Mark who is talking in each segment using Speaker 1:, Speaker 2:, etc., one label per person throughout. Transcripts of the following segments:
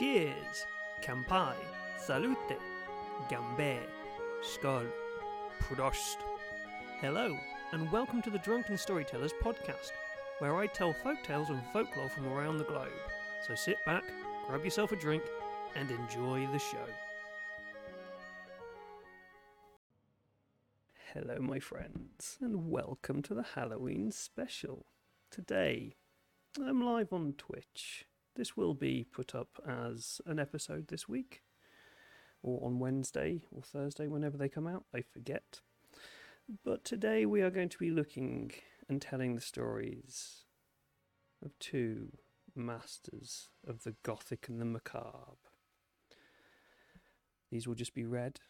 Speaker 1: Cheers, Kampai, Salute, Gambe, Skull, Prost. Hello, and welcome to the Drunken Storytellers podcast, where I tell folktales and folklore from around the globe. So sit back, grab yourself a drink, and enjoy the show. Hello, my friends, and welcome to the Halloween special. Today, I'm live on Twitch. This will be put up as an episode this week, or on Wednesday or Thursday, whenever they come out. I forget. But today we are going to be looking and telling the stories of two masters of the Gothic and the Macabre. These will just be read.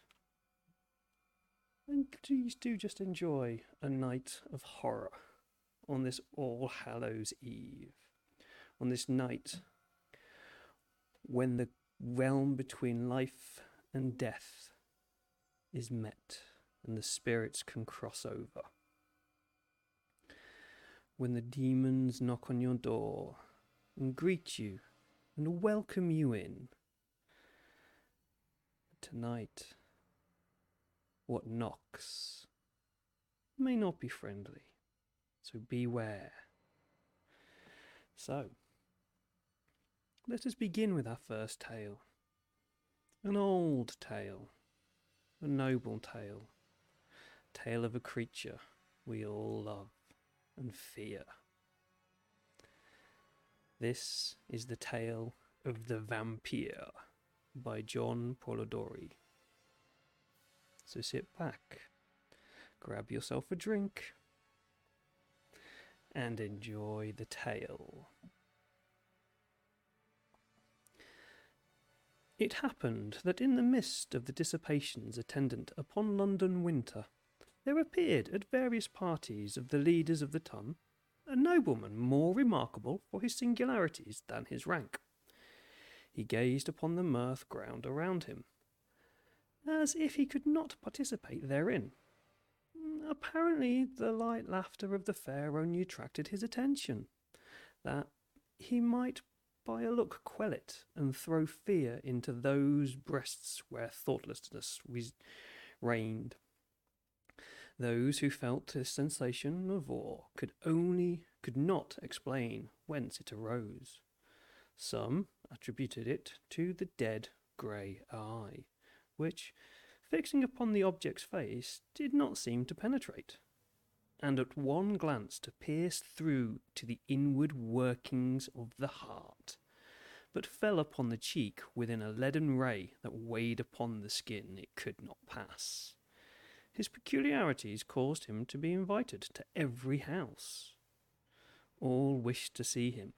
Speaker 1: And please do just enjoy a night of horror on this All Hallows Eve. On this night when the realm between life and death is met and the spirits can cross over. When the demons knock on your door and greet you and welcome you in. Tonight, what knocks may not be friendly, so beware. So, let us begin with our first tale. An old tale, a noble tale, tale of a creature we all love and fear. This is the tale of the vampire by John Polidori. So sit back, grab yourself a drink, and enjoy the tale. It happened that in the midst of the dissipations attendant upon London winter, there appeared at various parties of the leaders of the ton a nobleman more remarkable for his singularities than his rank. He gazed upon the mirth ground around him, as if he could not participate therein. Apparently, the light laughter of the fair only attracted his attention, that he might by a look quell it and throw fear into those breasts where thoughtlessness reigned. Those who felt this sensation of awe could only could not explain whence it arose. Some attributed it to the dead grey eye, which, fixing upon the object's face, did not seem to penetrate, and at one glance to pierce through to the inward workings of the heart, but fell upon the cheek within a leaden ray that weighed upon the skin it could not pass. His peculiarities caused him to be invited to every house. All wished to see him,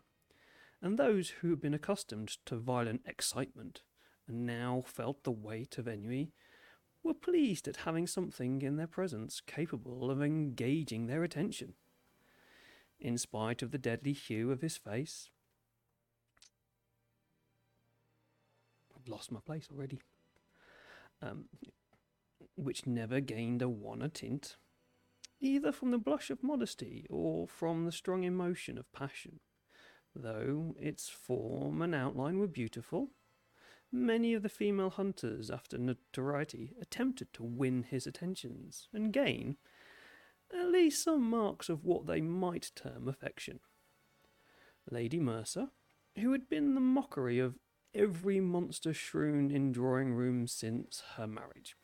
Speaker 1: and those who had been accustomed to violent excitement and now felt the weight of ennui were pleased at having something in their presence capable of engaging their attention. In spite of the deadly hue of his face, I've lost my place already. Um, which never gained a a tint, either from the blush of modesty or from the strong emotion of passion. Though its form and outline were beautiful, many of the female hunters after notoriety attempted to win his attentions and gain at least some marks of what they might term affection. Lady Mercer, who had been the mockery of every monster shrewn in drawing rooms since her marriage,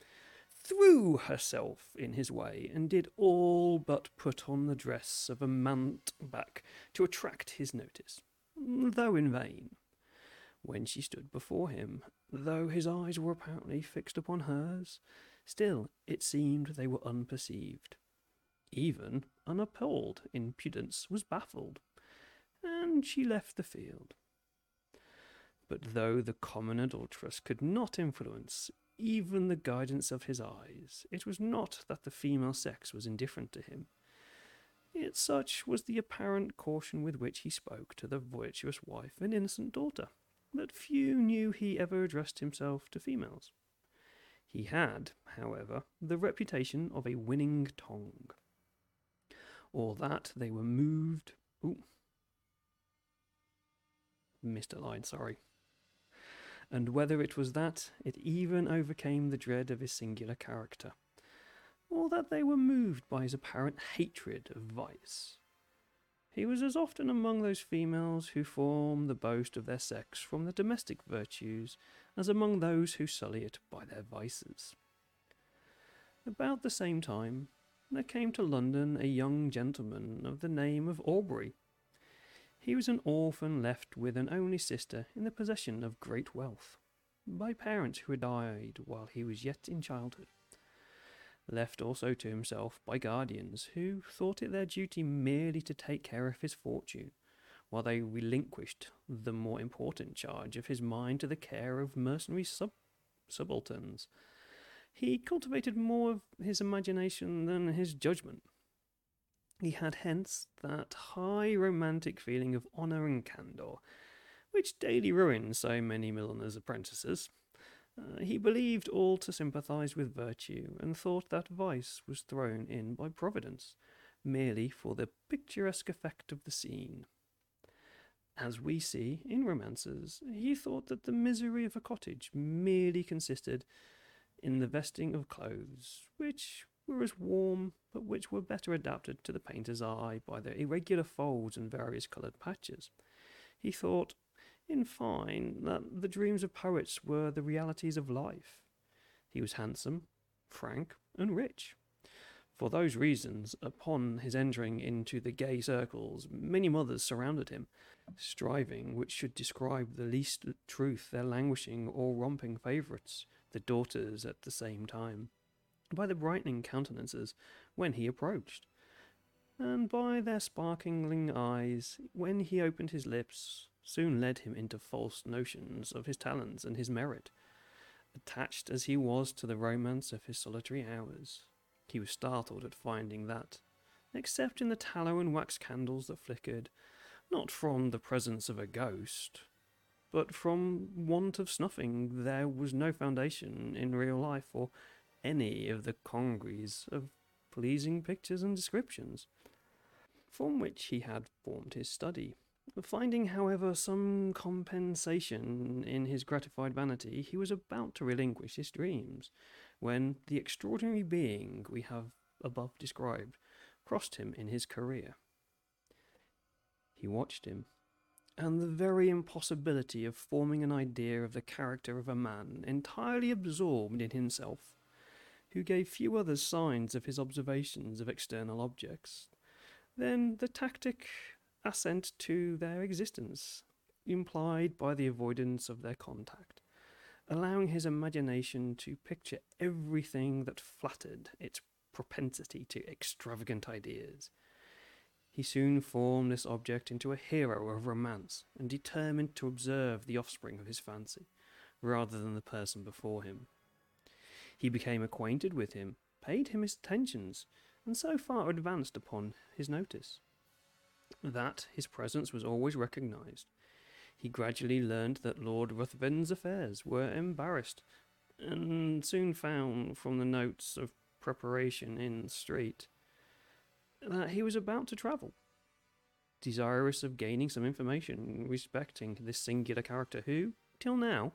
Speaker 1: threw herself in his way and did all but put on the dress of a mant back to attract his notice, though in vain. When she stood before him, though his eyes were apparently fixed upon hers, still it seemed they were unperceived. Even unappalled impudence was baffled, and she left the field. But though the common adulteress could not influence even the guidance of his eyes. It was not that the female sex was indifferent to him. Yet such was the apparent caution with which he spoke to the virtuous wife and innocent daughter, that few knew he ever addressed himself to females. He had, however, the reputation of a winning tongue, or that they were moved. Ooh. A line, sorry. and whether it was that it even overcame the dread of his singular character, or that they were moved by his apparent hatred of vice. He was as often among those females who form the boast of their sex from their domestic virtues as among those who sully it by their vices. About the same time, there came to London a young gentleman of the name of Aubrey. He was an orphan left with an only sister in the possession of great wealth, by parents who had died while he was yet in childhood left also to himself by guardians who thought it their duty merely to take care of his fortune, while they relinquished the more important charge of his mind to the care of mercenary sub- subalterns. He cultivated more of his imagination than his judgment. He had hence that high romantic feeling of honour and candour, which daily ruins so many milliners' apprentices. Uh, he believed all to sympathize with virtue, and thought that vice was thrown in by Providence, merely for the picturesque effect of the scene. As we see in romances, he thought that the misery of a cottage merely consisted in the vesting of clothes, which were as warm, but which were better adapted to the painter's eye by their irregular folds and various coloured patches. He thought in fine, that the dreams of poets were the realities of life. He was handsome, frank, and rich. For those reasons, upon his entering into the gay circles, many mothers surrounded him, striving which should describe the least truth their languishing or romping favourites, the daughters at the same time, by the brightening countenances when he approached, and by their sparkling eyes when he opened his lips, soon led him into false notions of his talents and his merit. Attached as he was to the romance of his solitary hours, he was startled at finding that, except in the tallow and wax candles that flickered, not from the presence of a ghost, but from want of snuffing, there was no foundation in real life for any of the congeries of pleasing pictures and descriptions, from which he had formed his study. Finding, however, some compensation in his gratified vanity, he was about to relinquish his dreams, when the extraordinary being we have above described crossed him in his career. He watched him, and the very impossibility of forming an idea of the character of a man entirely absorbed in himself, who gave few other signs of his observations of external objects, then the tactic assent to their existence, implied by the avoidance of their contact, allowing his imagination to picture everything that flattered its propensity to extravagant ideas. He soon formed this object into a hero of romance, and determined to observe the offspring of his fancy, rather than the person before him. He became acquainted with him, paid him his attentions, and so far advanced upon his notice that his presence was always recognized. He gradually learned that Lord Ruthven's affairs were embarrassed, and soon found from the notes of preparation in the street that he was about to travel. Desirous of gaining some information respecting this singular character who, till now,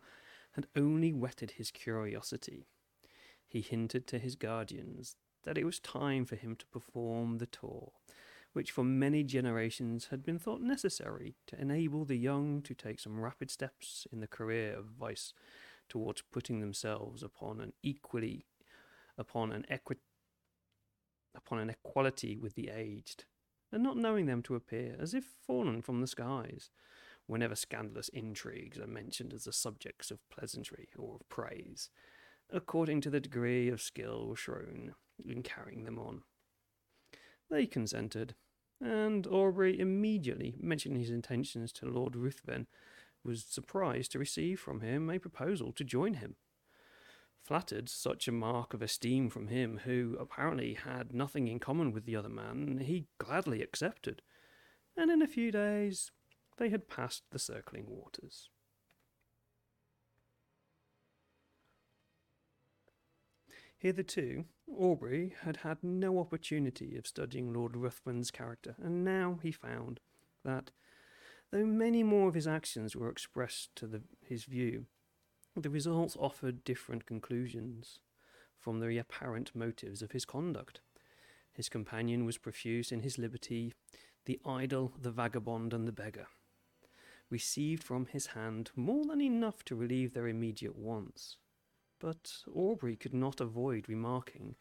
Speaker 1: had only whetted his curiosity, he hinted to his guardians that it was time for him to perform the tour which for many generations had been thought necessary to enable the young to take some rapid steps in the career of vice towards putting themselves upon an equally upon an equi- upon an equality with the aged, and not knowing them to appear as if fallen from the skies, whenever scandalous intrigues are mentioned as the subjects of pleasantry or of praise, according to the degree of skill shown in carrying them on. They consented, and Aubrey immediately mentioning his intentions to Lord Ruthven, was surprised to receive from him a proposal to join him. Flattered such a mark of esteem from him, who apparently had nothing in common with the other man, he gladly accepted, and in a few days they had passed the circling waters. Hitherto, Aubrey had had no opportunity of studying Lord Ruthven's character, and now he found that, though many more of his actions were expressed to the, his view, The results offered different conclusions from the apparent motives of his conduct. His companion was profuse in his liberty, the idle, the vagabond, and the beggar received from his hand more than enough to relieve their immediate wants. But Aubrey could not avoid remarking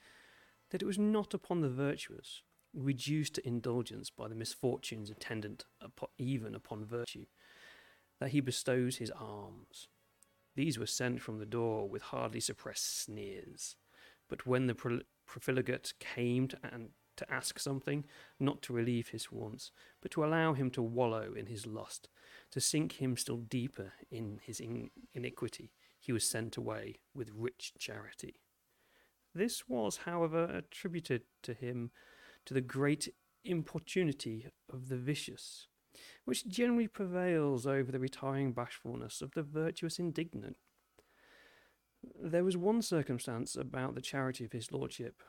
Speaker 1: that it was not upon the virtuous, reduced to indulgence by the misfortunes attendant upon, even upon virtue, that he bestows his alms. These were sent from the door with hardly suppressed sneers. But when the profligate came to, and to ask something, not to relieve his wants, but to allow him to wallow in his lust, to sink him still deeper in his in- iniquity, he was sent away with rich charity. This was, however, attributed to him to the great importunity of the vicious, which generally prevails over the retiring bashfulness of the virtuous indignant. There was one circumstance about the charity of his lordship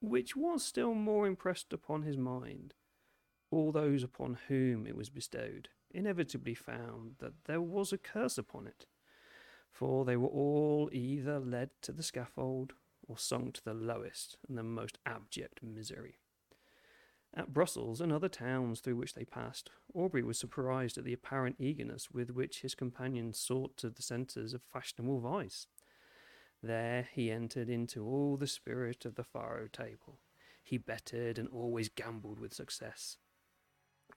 Speaker 1: which was still more impressed upon his mind. All those upon whom it was bestowed inevitably found that there was a curse upon it, for they were all either led to the scaffold or sunk to the lowest and the most abject misery. At Brussels and other towns through which they passed, Aubrey was surprised at the apparent eagerness with which his companions sought to the centres of fashionable vice. There he entered into all the spirit of the faro table. He betted and always gambled with success,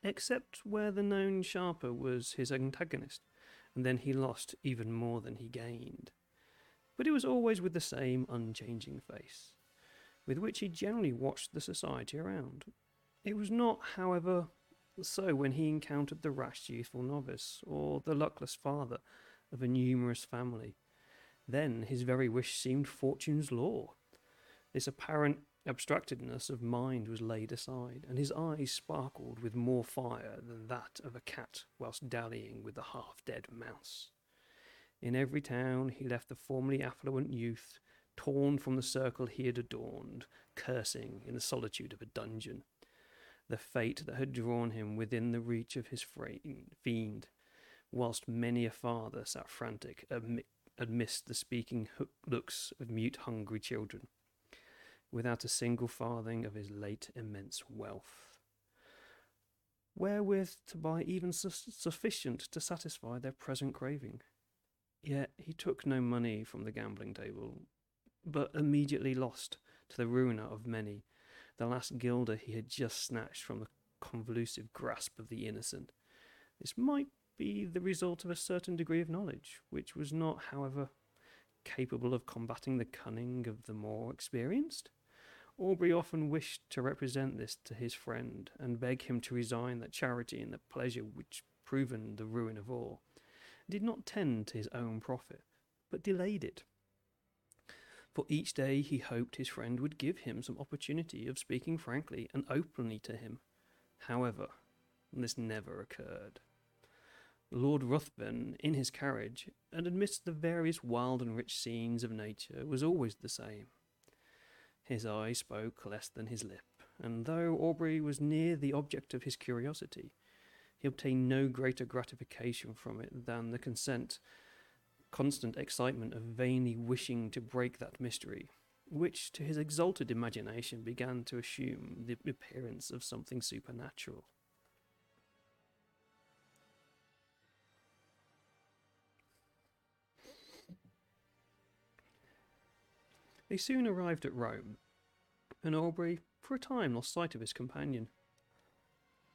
Speaker 1: except where the known sharper was his antagonist, and then he lost even more than he gained. But it was always with the same unchanging face, with which he generally watched the society around. It was not, however, so when he encountered the rash youthful novice, or the luckless father of a numerous family, then his very wish seemed fortune's law. This apparent abstractedness of mind was laid aside, and his eyes sparkled with more fire than that of a cat whilst dallying with the half dead mouse. In every town he left the formerly affluent youth, torn from the circle he had adorned, cursing in the solitude of a dungeon. The fate that had drawn him within the reach of his fiend, whilst many a father sat frantic amidst the speaking looks of mute, hungry children, without a single farthing of his late immense wealth, wherewith to buy even su- sufficient to satisfy their present craving. Yet he took no money from the gambling table, but immediately lost, to the ruin of many, the last guilder he had just snatched from the convulsive grasp of the innocent. This might be the result of a certain degree of knowledge, which was not, however, capable of combating the cunning of the more experienced. Aubrey often wished to represent this to his friend and beg him to resign that charity and the pleasure which proven the ruin of all did not tend to his own profit, but delayed it. For each day he hoped his friend would give him some opportunity of speaking frankly and openly to him. However, this never occurred. Lord Ruthven, in his carriage, and amidst the various wild and rich scenes of nature, was always the same. His eye spoke less than his lip, and though Aubrey was near the object of his curiosity, he obtained no greater gratification from it than the consent, constant excitement of vainly wishing to break that mystery, which to his exalted imagination began to assume the appearance of something supernatural. They soon arrived at Rome, and Aubrey for a time lost sight of his companion.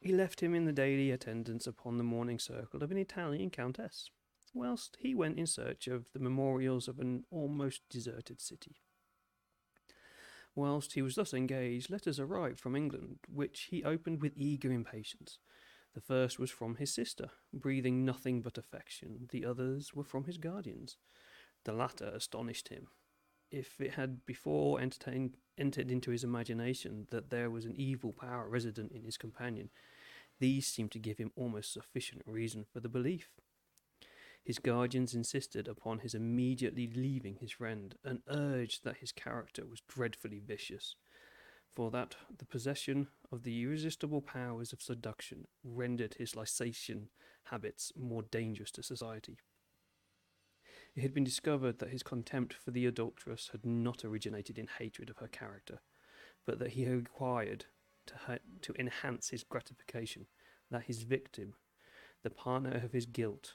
Speaker 1: He left him in the daily attendance upon the morning circle of an Italian countess, whilst he went in search of the memorials of an almost deserted city. Whilst he was thus engaged, letters arrived from England, which he opened with eager impatience. The first was from his sister, breathing nothing but affection. The others were from his guardians. The latter astonished him, if it had before entertained, entered into his imagination that there was an evil power resident in his companion, these seemed to give him almost sufficient reason for the belief. His guardians insisted upon his immediately leaving his friend, and urged that his character was dreadfully vicious, for that the possession of the irresistible powers of seduction rendered his licentious habits more dangerous to society. It had been discovered that his contempt for the adulteress had not originated in hatred of her character, but that he had required to, ha- to enhance his gratification that his victim, the partner of his guilt,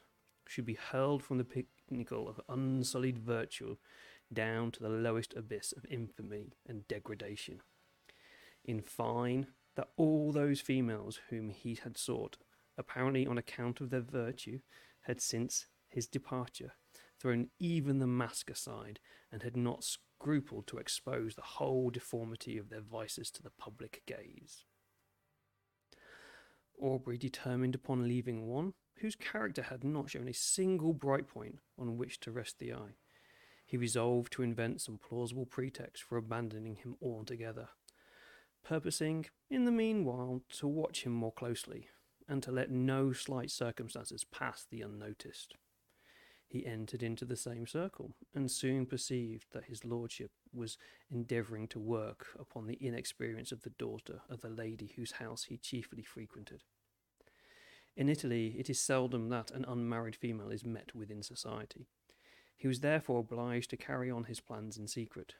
Speaker 1: should be hurled from the pinnacle of unsullied virtue down to the lowest abyss of infamy and degradation. In fine, that all those females whom he had sought, apparently on account of their virtue, had since his departure thrown even the mask aside and had not scrupled to expose the whole deformity of their vices to the public gaze. Aubrey determined upon leaving one whose character had not shown a single bright point on which to rest the eye. He resolved to invent some plausible pretext for abandoning him altogether, purposing, in the meanwhile, to watch him more closely, and to let no slight circumstances pass the unnoticed. He entered into the same circle, and soon perceived that his lordship was endeavouring to work upon the inexperience of the daughter of the lady whose house he chiefly frequented. In Italy, it is seldom that an unmarried female is met with in society. He was therefore obliged to carry on his plans in secret,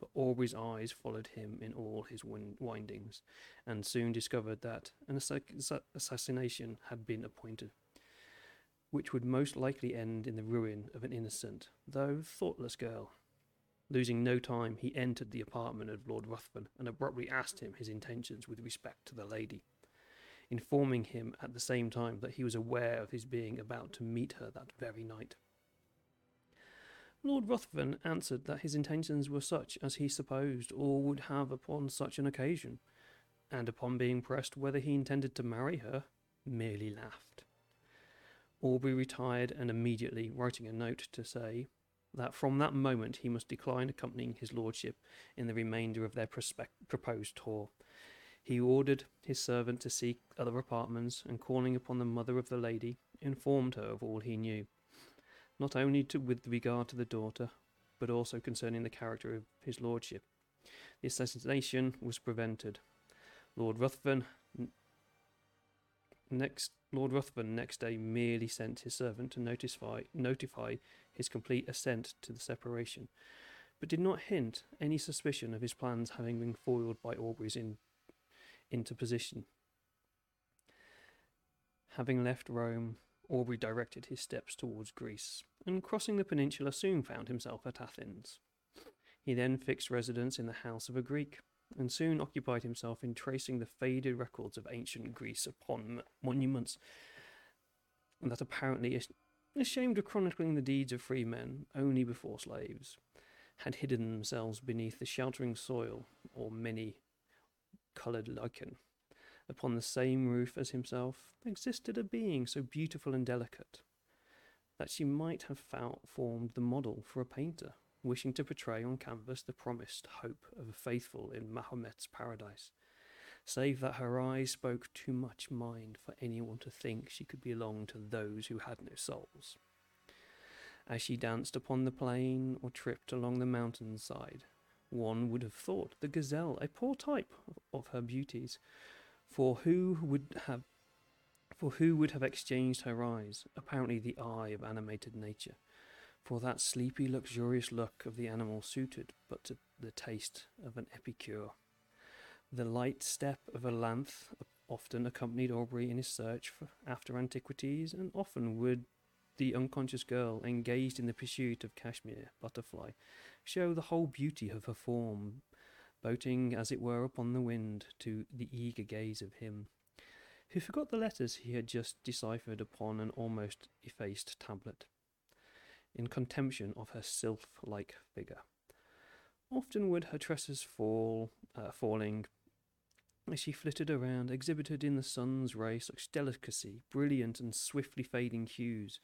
Speaker 1: but Aubrey's eyes followed him in all his windings, and soon discovered that an assassination had been appointed, which would most likely end in the ruin of an innocent, though thoughtless girl. Losing no time, he entered the apartment of Lord Ruthven and abruptly asked him his intentions with respect to the lady, informing him at the same time that he was aware of his being about to meet her that very night. Lord Ruthven answered that his intentions were such as he supposed all would have upon such an occasion, and upon being pressed whether he intended to marry her, merely laughed. Aubrey retired and immediately, writing a note to say that from that moment he must decline accompanying his lordship in the remainder of their proposed tour. He ordered his servant to seek other apartments, and calling upon the mother of the lady, informed her of all he knew not only to, with regard to the daughter, but also concerning the character of his lordship. The assassination was prevented. Lord Ruthven next Lord Ruthven next day merely sent his servant to notify notify his complete assent to the separation, but did not hint any suspicion of his plans having been foiled by Aubrey's in, interposition. Having left Rome, Aubrey directed his steps towards Greece, and crossing the peninsula soon found himself at Athens. He then fixed residence in the house of a Greek, and soon occupied himself in tracing the faded records of ancient Greece upon monuments and that apparently, ashamed of chronicling the deeds of free men only before slaves, had hidden themselves beneath the sheltering soil or many coloured lichen. Upon the same roof as himself existed a being so beautiful and delicate that she might have formed the model for a painter wishing to portray on canvas the promised hope of a faithful in Mahomet's paradise, save that her eyes spoke too much mind for anyone to think she could belong to those who had no souls. As she danced upon the plain or tripped along the mountain side, one would have thought the gazelle a poor type of her beauties, for who would have for who would have exchanged her eyes, apparently the eye of animated nature, for that sleepy, luxurious look of the animal suited but to the taste of an epicure? The light step of Ianthe often accompanied Aubrey in his search for, after antiquities, and often would the unconscious girl, engaged in the pursuit of Cashmere butterfly, show the whole beauty of her form, boating as it were upon the wind to the eager gaze of him, who forgot the letters he had just deciphered upon an almost effaced tablet, in contemption of her sylph like figure. Often would her tresses fall, uh, falling, as she flitted around, exhibited in the sun's ray such delicacy, brilliant and swiftly fading hues,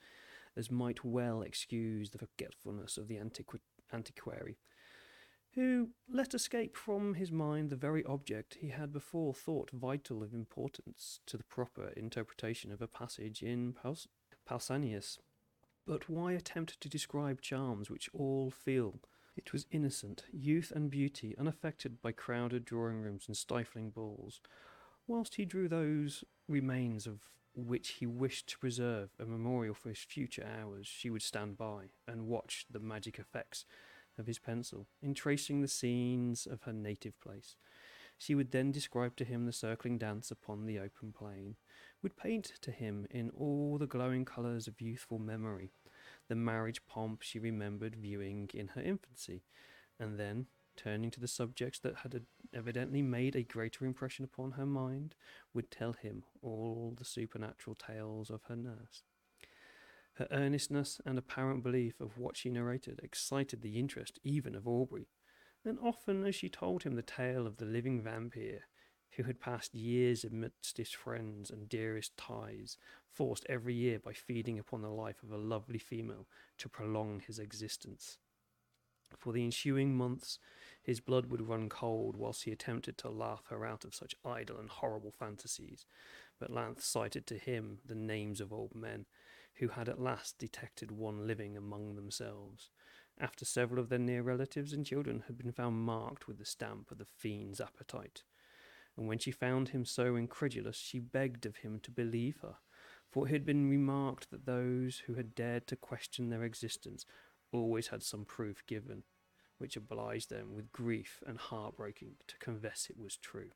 Speaker 1: as might well excuse the forgetfulness of the antiqu- antiquary, who let escape from his mind the very object he had before thought vital of importance to the proper interpretation of a passage in Paus- Pausanias. But why attempt to describe charms which all feel? It was innocent, youth and beauty, unaffected by crowded drawing rooms and stifling balls, whilst he drew those remains of which he wished to preserve a memorial for his future hours, she would stand by and watch the magic effects of his pencil in tracing the scenes of her native place. She would then describe to him the circling dance upon the open plain, would paint to him in all the glowing colours of youthful memory the marriage pomp she remembered viewing in her infancy, and then, turning to the subjects that had evidently made a greater impression upon her mind, would tell him all the supernatural tales of her nurse. Her earnestness and apparent belief of what she narrated excited the interest even of Aubrey, and often as she told him the tale of the living vampire who had passed years amidst his friends and dearest ties, forced every year by feeding upon the life of a lovely female to prolong his existence. For the ensuing months, his blood would run cold whilst he attempted to laugh her out of such idle and horrible fantasies. But Ianthe cited to him the names of old men who had at last detected one living among themselves, after several of their near relatives and children had been found marked with the stamp of the fiend's appetite. And when she found him so incredulous, she begged of him to believe her, for it had been remarked that those who had dared to question their existence always had some proof given, which obliged them with grief and heartbreaking to confess it was true.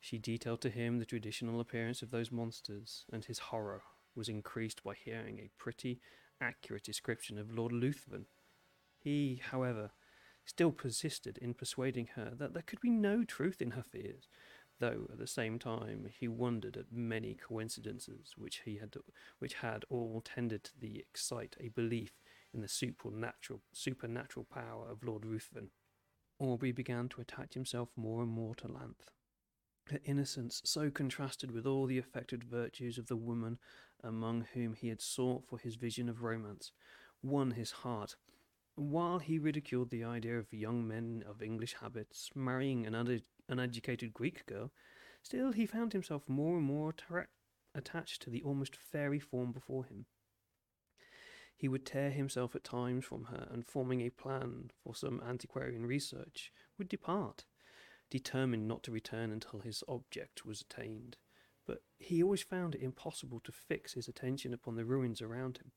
Speaker 1: She detailed to him the traditional appearance of those monsters, and his horror was increased by hearing a pretty accurate description of Lord Ruthven. He, however, still persisted in persuading her that there could be no truth in her fears, though at the same time he wondered at many coincidences which he had which had all tended to the excite a belief in the supernatural supernatural power of Lord Ruthven. Aubrey began to attach himself more and more to Ianthe. Her innocence so contrasted with all the affected virtues of the woman among whom he had sought for his vision of romance, won his heart. While he ridiculed the idea of young men of English habits marrying an un- uneducated Greek girl, still he found himself more and more attached to the almost fairy form before him. He would tear himself at times from her, and forming a plan for some antiquarian research, would depart, determined not to return until his object was attained. But he always found it impossible to fix his attention upon the ruins around him,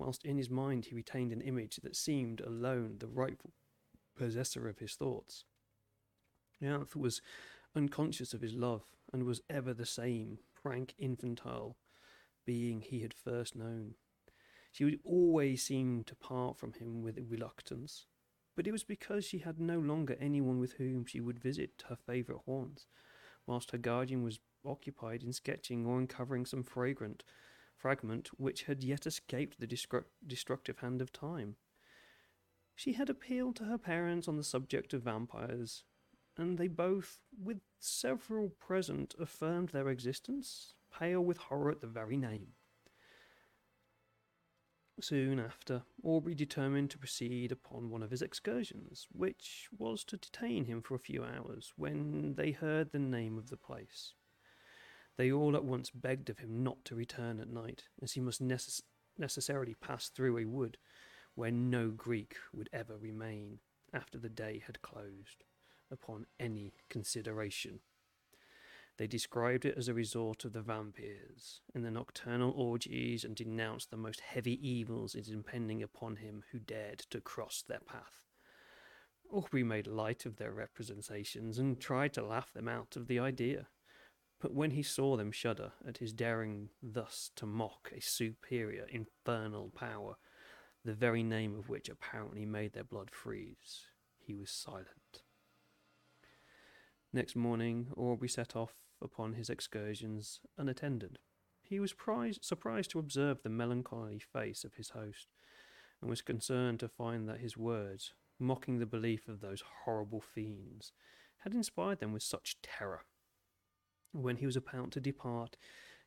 Speaker 1: whilst in his mind he retained an image that seemed alone the rightful possessor of his thoughts. Ianthe was unconscious of his love, and was ever the same frank infantile being he had first known. She would always seem to part from him with reluctance, but it was because she had no longer anyone with whom she would visit her favourite haunts, whilst her guardian was occupied in sketching or uncovering some fragrant fragment which had yet escaped the destru- destructive hand of time. She had appealed to her parents on the subject of vampires, and they both, with several present, affirmed their existence, pale with horror at the very name. Soon after, Aubrey determined to proceed upon one of his excursions, which was to detain him for a few hours, when they heard the name of the place. They all at once begged of him not to return at night, as he must necess- necessarily pass through a wood where no Greek would ever remain after the day had closed, upon any consideration. They described it as a resort of the vampires and the nocturnal orgies and denounced the most heavy evils impending upon him who dared to cross their path. Aubrey made light of their representations and tried to laugh them out of the idea. But when he saw them shudder at his daring thus to mock a superior infernal power, the very name of which apparently made their blood freeze, he was silent. Next morning, Aubrey set off upon his excursions unattended. He was prized, surprised to observe the melancholy face of his host, and was concerned to find that his words, mocking the belief of those horrible fiends, had inspired them with such terror. When he was about to depart,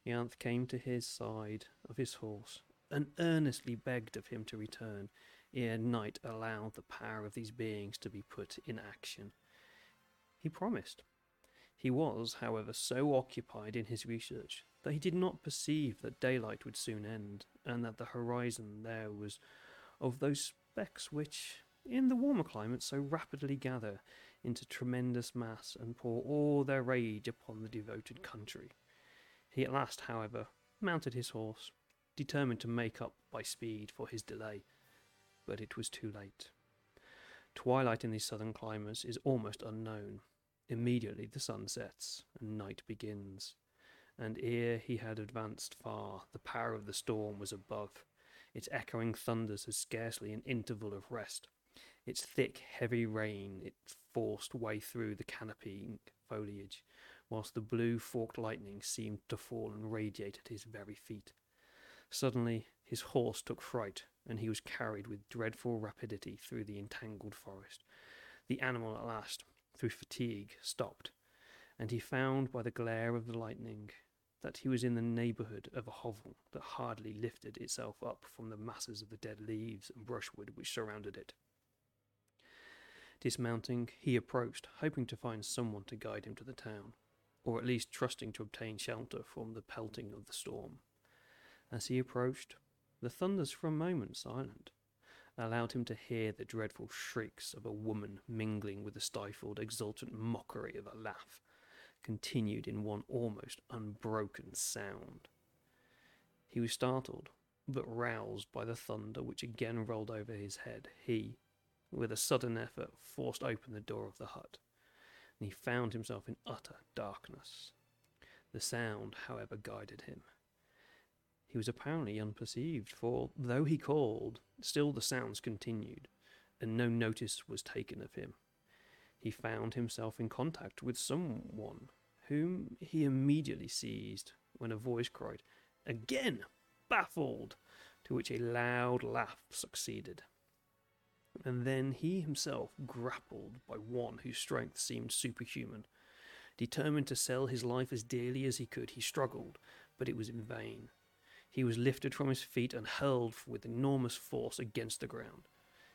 Speaker 1: Ianthe came to his side of his horse and earnestly begged of him to return ere night allowed the power of these beings to be put in action. He promised, he was, however, so occupied in his research that he did not perceive that daylight would soon end, and that the horizon there was of those specks which, in the warmer climate, so rapidly gather into tremendous mass and pour all their rage upon the devoted country. He at last, however, mounted his horse, determined to make up by speed for his delay, but it was too late. Twilight in these southern climates is almost unknown. Immediately the sun sets and night begins, and ere he had advanced far, the power of the storm was above. Its echoing thunders had scarcely an interval of rest. Its thick, heavy rain, its forced way through the canopying foliage, whilst the blue forked lightning seemed to fall and radiate at his very feet. Suddenly his horse took fright, and he was carried with dreadful rapidity through the entangled forest. The animal at last, through fatigue, stopped, and he found by the glare of the lightning that he was in the neighbourhood of a hovel that hardly lifted itself up from the masses of the dead leaves and brushwood which surrounded it. Dismounting, he approached, hoping to find someone to guide him to the town, or at least trusting to obtain shelter from the pelting of the storm. As he approached, the thunders for a moment silent allowed him to hear the dreadful shrieks of a woman mingling with the stifled, exultant mockery of a laugh, continued in one almost unbroken sound. He was startled, but roused by the thunder which again rolled over his head. He, with a sudden effort, forced open the door of the hut, and he found himself in utter darkness. The sound, however, guided him. He was apparently unperceived, for though he called, still the sounds continued, and no notice was taken of him. He found himself in contact with someone whom he immediately seized when a voice cried, Again! Baffled! To which a loud laugh succeeded. And then he himself grappled by one whose strength seemed superhuman. Determined to sell his life as dearly as he could, he struggled, but it was in vain. He was lifted from his feet and hurled with enormous force against the ground.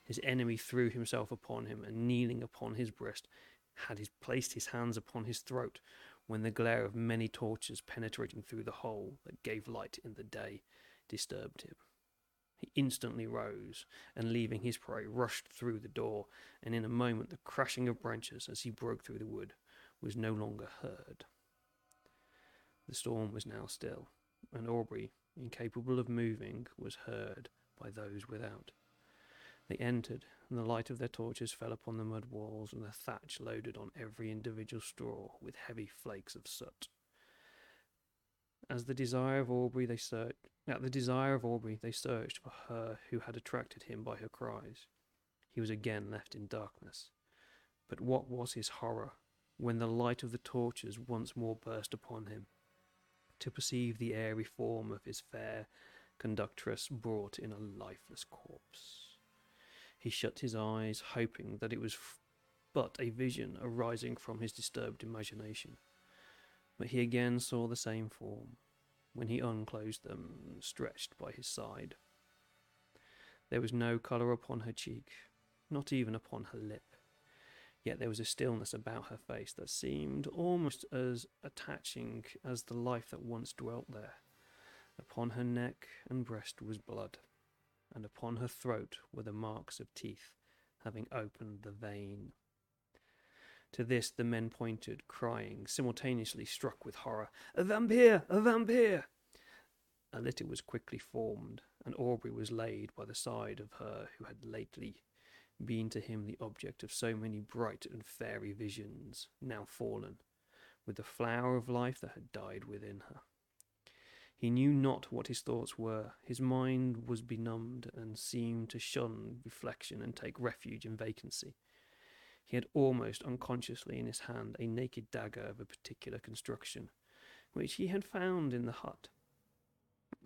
Speaker 1: His enemy threw himself upon him, and kneeling upon his breast, had his, placed his hands upon his throat, when the glare of many torches penetrating through the hole that gave light in the day disturbed him. He instantly rose, and leaving his prey, rushed through the door, and in a moment the crashing of branches as he broke through the wood was no longer heard. The storm was now still, and Aubrey incapable of moving, was heard by those without. They entered, and the light of their torches fell upon the mud walls and the thatch loaded on every individual straw with heavy flakes of soot. As the desire of Aubrey they searched at the desire of Aubrey they searched for her who had attracted him by her cries. He was again left in darkness. But what was his horror when the light of the torches once more burst upon him to perceive the airy form of his fair conductress brought in a lifeless corpse. He shut his eyes, hoping that it was f- but a vision arising from his disturbed imagination. But he again saw the same form when he unclosed them, stretched by his side. There was no colour upon her cheek, not even upon her lip. Yet there was a stillness about her face that seemed almost as attaching as the life that once dwelt there. Upon her neck and breast was blood, and upon her throat were the marks of teeth, having opened the vein. To this the men pointed, crying, simultaneously struck with horror, A vampire! A vampire! A litter was quickly formed, and Aubrey was laid by the side of her who had lately been to him the object of so many bright and fairy visions, now fallen, with the flower of life that had died within her. He knew not what his thoughts were. His mind was benumbed and seemed to shun reflection and take refuge in vacancy. He had almost unconsciously in his hand a naked dagger of a particular construction, which he had found in the hut.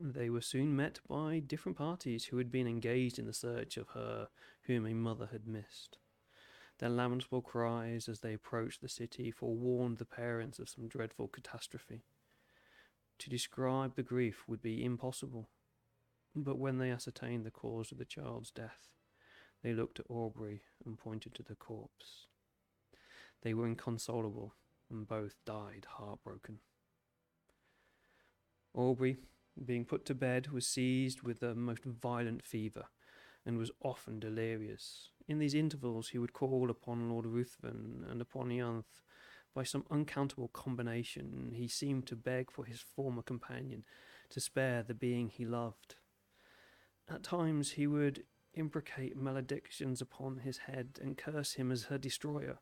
Speaker 1: They were soon met by different parties who had been engaged in the search of her whom a mother had missed. Their lamentable cries as they approached the city forewarned the parents of some dreadful catastrophe. To describe the grief would be impossible, but when they ascertained the cause of the child's death, they looked at Aubrey and pointed to the corpse. They were inconsolable, and both died heartbroken. Aubrey being put to bed, was seized with a most violent fever, and was often delirious. In these intervals he would call upon Lord Ruthven and upon Ianthe, By some uncountable combination, he seemed to beg for his former companion to spare the being he loved. At times he would imprecate maledictions upon his head and curse him as her destroyer.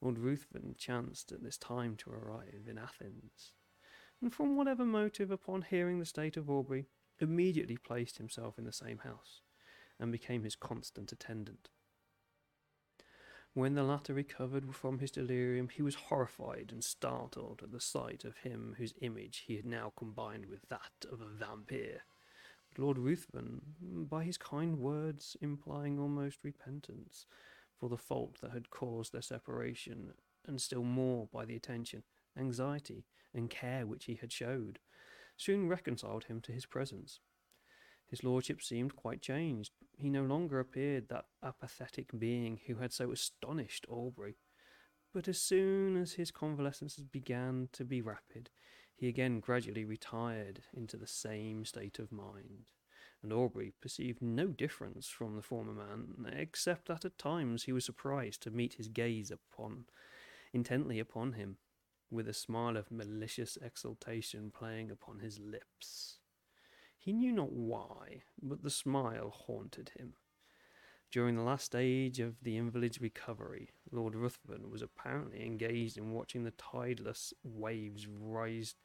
Speaker 1: Lord Ruthven chanced at this time to arrive in Athens, and from whatever motive, upon hearing the state of Aubrey, immediately placed himself in the same house, and became his constant attendant. When the latter recovered from his delirium, he was horrified and startled at the sight of him whose image he had now combined with that of a vampire. Lord Ruthven, by his kind words implying almost repentance for the fault that had caused their separation, and still more by the attention, anxiety, and care which he had showed, soon reconciled him to his presence. His lordship seemed quite changed. He no longer appeared that apathetic being who had so astonished Aubrey. But as soon as his convalescence began to be rapid, he again gradually retired into the same state of mind, and Aubrey perceived no difference from the former man, except that at times he was surprised to meet his gaze upon intently upon him, with a smile of malicious exultation playing upon his lips. He knew not why, but the smile haunted him. During the last stage of the invalid's recovery, Lord Ruthven was apparently engaged in watching the tideless waves raised,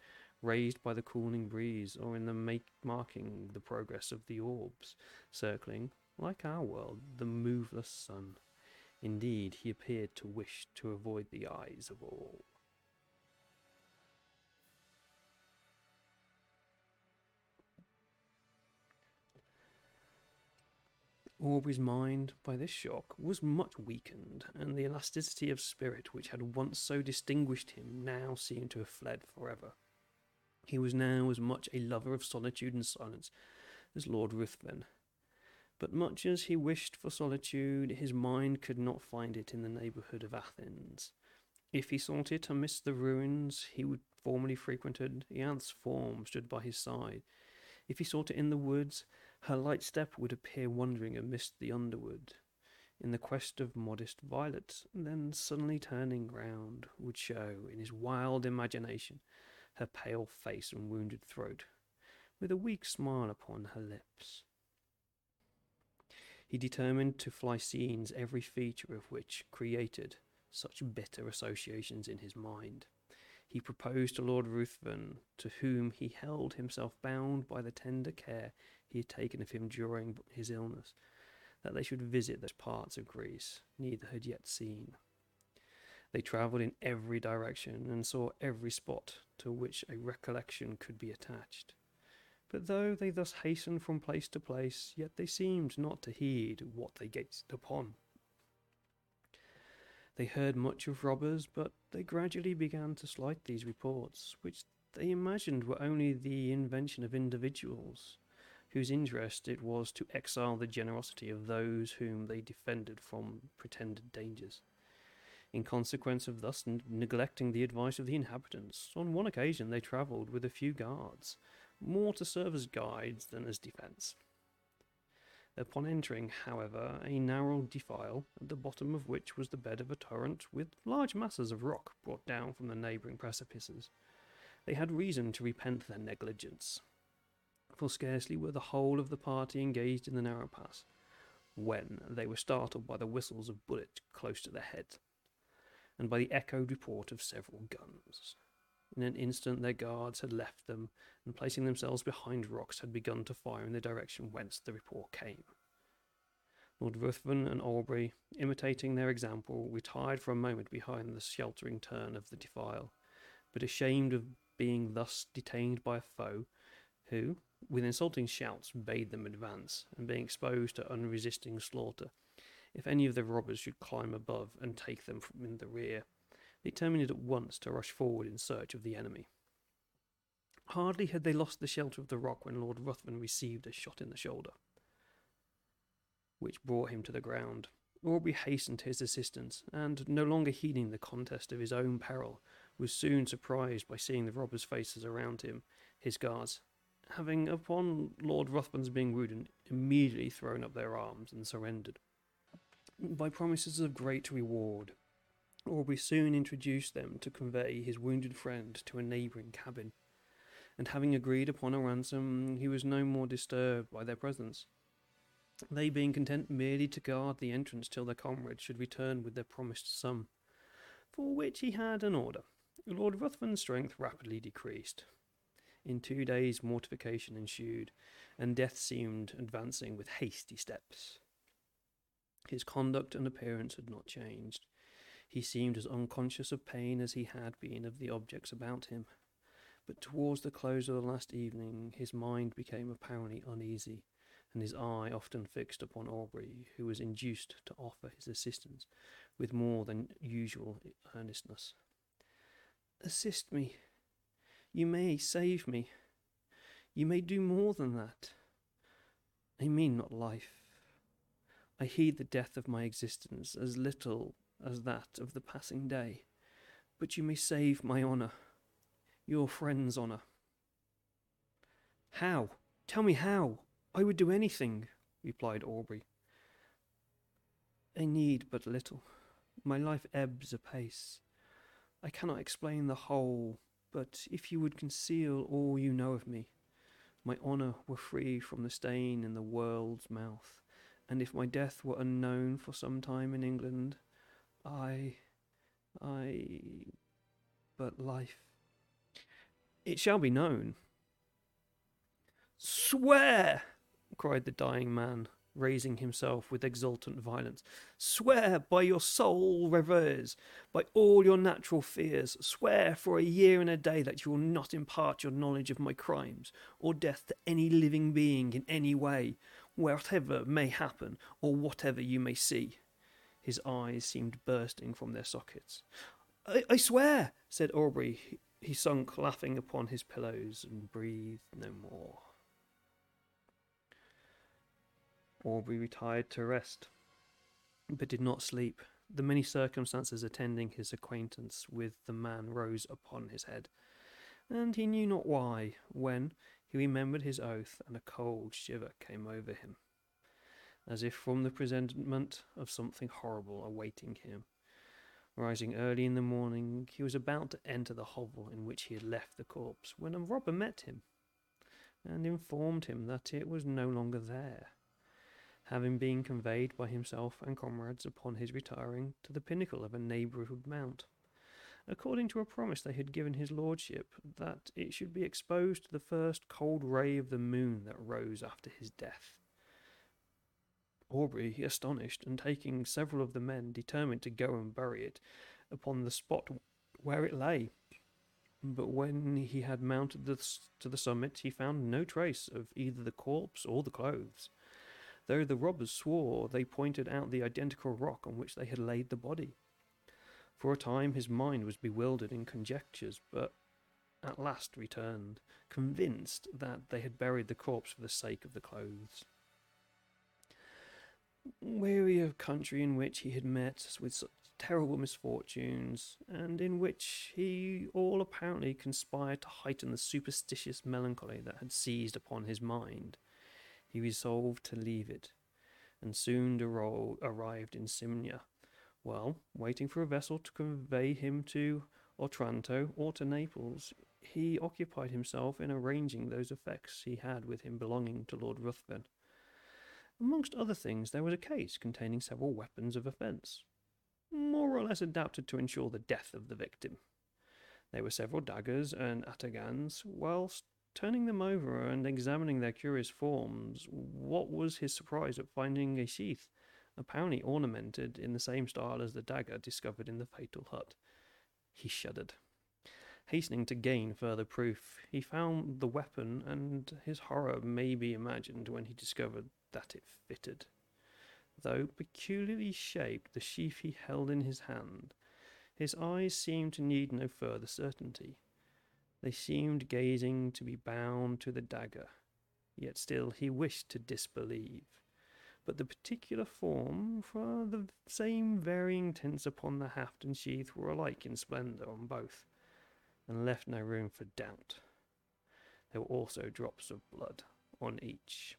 Speaker 1: raised by the cooling breeze, or in the make, marking the progress of the orbs, circling, like our world, the moveless sun. Indeed, he appeared to wish to avoid the eyes of all. Aubrey's mind, by this shock, was much weakened, and the elasticity of spirit which had once so distinguished him now seemed to have fled forever. He was now as much a lover of solitude and silence as Lord Ruthven. But much as he wished for solitude, his mind could not find it in the neighbourhood of Athens. If he sought it amidst the ruins he would formerly frequented, Ianthe's form stood by his side. If he sought it in the woods, her light step would appear wandering amidst the underwood, in the quest of modest violets, and then suddenly turning round, would show, in his wild imagination, her pale face and wounded throat, with a weak smile upon her lips. He determined to fly scenes every feature of which created such bitter associations in his mind he proposed to Lord Ruthven, to whom he held himself bound by the tender care he had taken of him during his illness, that they should visit those parts of Greece neither had yet seen. They travelled in every direction and saw every spot to which a recollection could be attached. But though they thus hastened from place to place, yet they seemed not to heed what they gazed upon. They heard much of robbers, but they gradually began to slight these reports, which they imagined were only the invention of individuals, whose interest it was to exile the generosity of those whom they defended from pretended dangers. In consequence of thus neglecting the advice of the inhabitants, on one occasion they travelled with a few guards, more to serve as guides than as defence. Upon entering, however, a narrow defile, at the bottom of which was the bed of a torrent, with large masses of rock brought down from the neighbouring precipices, they had reason to repent their negligence. Scarcely were the whole of the party engaged in the narrow pass, when they were startled by the whistles of bullets close to their heads, and by the echoed report of several guns. In an instant their guards had left them, and placing themselves behind rocks had begun to fire in the direction whence the report came. Lord Ruthven and Aubrey, imitating their example, retired for a moment behind the sheltering turn of the defile, but ashamed of being thus detained by a foe, who, with insulting shouts, bade them advance, and being exposed to unresisting slaughter, if any of the robbers should climb above and take them from in the rear, they determined at once to rush forward in search of the enemy. Hardly had they lost the shelter of the rock when Lord Ruthven received a shot in the shoulder, which brought him to the ground. Aubrey hastened to his assistance, and, no longer heeding the contest of his own peril, was soon surprised by seeing the robbers' faces around him, his guards, having, upon Lord Ruthven's being wounded, immediately thrown up their arms and surrendered. By promises of great reward, Aubrey soon introduced them to convey his wounded friend to a neighbouring cabin, and having agreed upon a ransom, he was no more disturbed by their presence. They being content merely to guard the entrance till their comrades should return with their promised sum, for which he had an order. Lord Ruthven's strength rapidly decreased. In two days, mortification ensued, and death seemed advancing with hasty steps. His conduct and appearance had not changed. He seemed as unconscious of pain as he had been of the objects about him. But towards the close of the last evening, his mind became apparently uneasy, and his eye often fixed upon Aubrey, who was induced to offer his assistance with more than usual earnestness. Assist me. You may save me. You may do more than that. I mean not life. I heed the death of my existence as little as that of the passing day, but you may save my honour, your friend's honour. How? Tell me how. I would do anything, replied Aubrey. I need but little. My life ebbs apace. I cannot explain the whole, but if you would conceal all you know of me, my honour were free from the stain in the world's mouth, and if my death were unknown for some time in England, I. I. But life. It shall be known. Swear! cried the dying man, raising himself with exultant violence. Swear by your soul reveres, by all your natural fears, swear for a year and a day that you will not impart your knowledge of my crimes or death to any living being in any way, whatever may happen or whatever you may see. His eyes seemed bursting from their sockets. I, I swear, said Aubrey. He sunk laughing upon his pillows and breathed no more. Aubrey retired to rest, but did not sleep. The many circumstances attending his acquaintance with the man rose upon his head, and he knew not why, when he remembered his oath, and a cold shiver came over him as if from the presentiment of something horrible awaiting him. Rising early in the morning, he was about to enter the hovel in which he had left the corpse when a robber met him and informed him that it was no longer there, having been conveyed by himself and comrades upon his retiring to the pinnacle of a neighbourhood mount, according to a promise they had given his lordship that it should be exposed to the first cold ray of the moon that rose after his death. Aubrey, astonished, and taking several of the men, determined to go and bury it upon the spot where it lay. But when he had mounted the, to the summit, he found no trace of either the corpse or the clothes, though the robbers swore they pointed out the identical rock on which they had laid the body. For a time his mind was bewildered in conjectures, but at last returned, convinced that they had buried the corpse for the sake of the clothes. Weary of country in which he had met with such terrible misfortunes, and in which he all apparently conspired to heighten the superstitious melancholy that had seized upon his mind, he resolved to leave it, and soon arrived in Smyrna. While waiting for a vessel to convey him to Otranto or to Naples, he occupied himself in arranging those effects he had with him belonging to Lord Ruthven. Amongst other things, there was a case containing several weapons of offence, more or less adapted to ensure the death of the victim. There were several daggers and atagans. Whilst turning them over and examining their curious forms, what was his surprise at finding a sheath, apparently ornamented in the same style as the dagger discovered in the fatal hut. He shuddered. Hastening to gain further proof, he found the weapon, and his horror may be imagined when he discovered that it fitted. Though peculiarly shaped, the sheath he held in his hand, his eyes seemed to need no further certainty. They seemed gazing to be bound to the dagger, yet still he wished to disbelieve. But the particular form, for the same varying tints upon the haft and sheath were alike in splendour on both, and left no room for doubt. There were also drops of blood on each.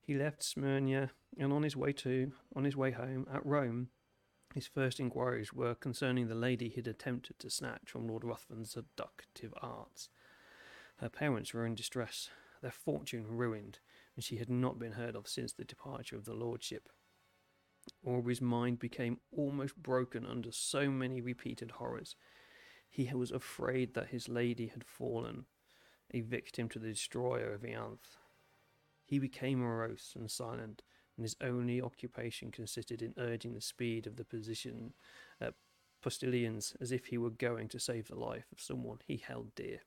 Speaker 1: He left Smyrna and on his way to on his way home at Rome, His first inquiries were concerning the lady he had attempted to snatch from Lord Ruthven's seductive arts. Her parents were in distress, their fortune ruined, and she had not been heard of since the departure of the lordship. Aubrey's mind became almost broken under so many repeated horrors. He was afraid that his lady had fallen, a victim to the destroyer of Ianthe. He became morose and silent, and his only occupation consisted in urging the speed of the position uh, postilions as if he were going to save the life of someone he held dear.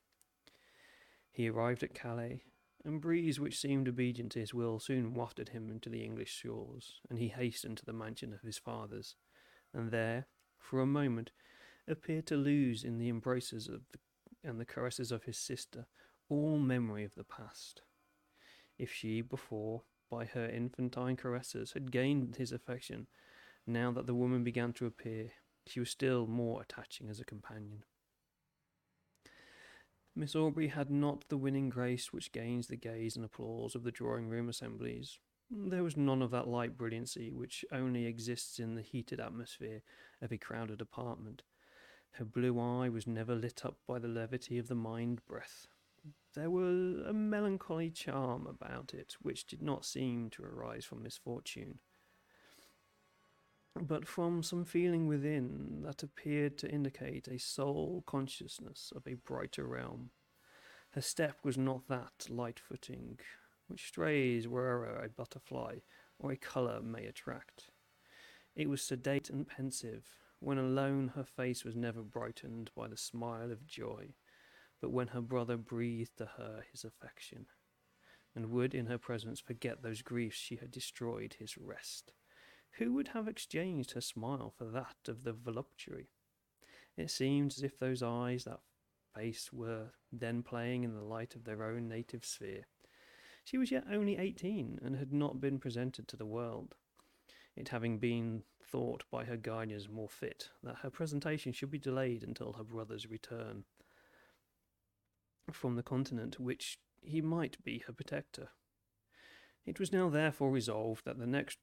Speaker 1: He arrived at Calais and breeze which seemed obedient to his will soon wafted him into the English shores, and he hastened to the mansion of his fathers, and there, for a moment, appeared to lose in the embraces of the, and the caresses of his sister all memory of the past. If she before, by her infantine caresses, had gained his affection, now that the woman began to appear, she was still more attaching as a companion. Miss Aubrey had not the winning grace which gains the gaze and applause of the drawing room assemblies. There was none of that light brilliancy which only exists in the heated atmosphere of a crowded apartment. Her blue eye was never lit up by the levity of the mind breath. There was a melancholy charm about it which did not seem to arise from misfortune, but from some feeling within that appeared to indicate a soul consciousness of a brighter realm. Her step was not that light footing which strays wherever a butterfly or a colour may attract. It was sedate and pensive. When alone, her face was never brightened by the smile of joy, but when her brother breathed to her his affection, and would in her presence forget those griefs she had destroyed his rest. Who would have exchanged her smile for that of the voluptuary? It seemed as if those eyes, that face, were then playing in the light of their own native sphere. She was yet only eighteen, and had not been presented to the world, it having been thought by her guardians more fit that her presentation should be delayed until her brother's return from the continent, which he might be her protector. It was now therefore resolved that the next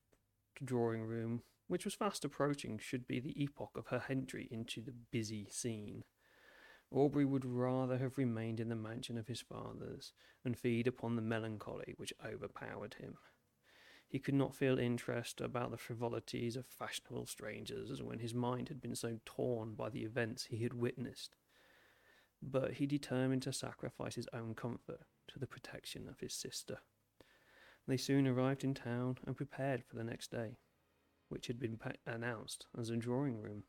Speaker 1: drawing room, which was fast approaching, should be the epoch of her entry into the busy scene. Aubrey would rather have remained in the mansion of his fathers and feed upon the melancholy which overpowered him. He could not feel interest about the frivolities of fashionable strangers when his mind had been so torn by the events he had witnessed. But he determined to sacrifice his own comfort to the protection of his sister. They soon arrived in town and prepared for the next day, which had been announced as a drawing room.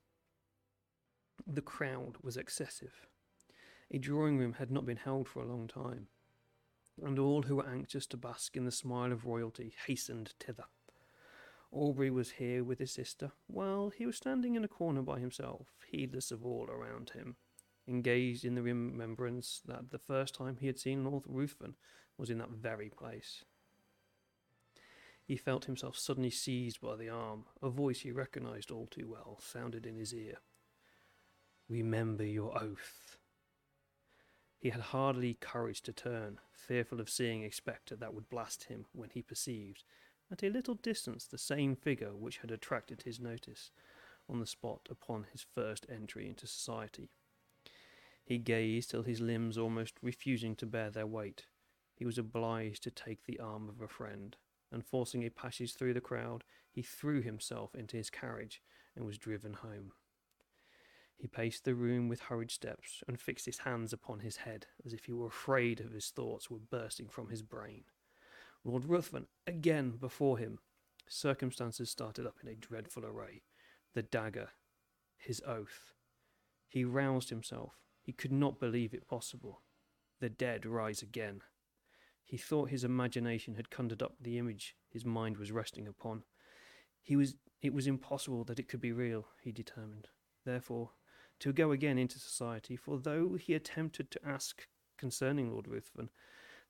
Speaker 1: The crowd was excessive. A drawing room had not been held for a long time, and all who were anxious to bask in the smile of royalty hastened thither. Aubrey was here with his sister, while he was standing in a corner by himself, heedless of all around him, engaged in the remembrance that the first time he had seen Lord Ruthven was in that very place. He felt himself suddenly seized by the arm. A voice he recognized all too well sounded in his ear. Remember your oath. He had hardly courage to turn, fearful of seeing a spectre that would blast him when he perceived, at a little distance, the same figure which had attracted his notice on the spot upon his first entry into society. He gazed till his limbs almost refusing to bear their weight. He was obliged to take the arm of a friend and forcing a passage through the crowd, he threw himself into his carriage and was driven home. He paced the room with hurried steps and fixed his hands upon his head as if he were afraid of his thoughts were bursting from his brain. Lord Ruthven again before him. Circumstances started up in a dreadful array. The dagger, his oath. He roused himself. He could not believe it possible. The dead rise again. He thought his imagination had conjured up the image his mind was resting upon. He was it was impossible that it could be real, he determined. Therefore, to go again into society, for though he attempted to ask concerning Lord Ruthven,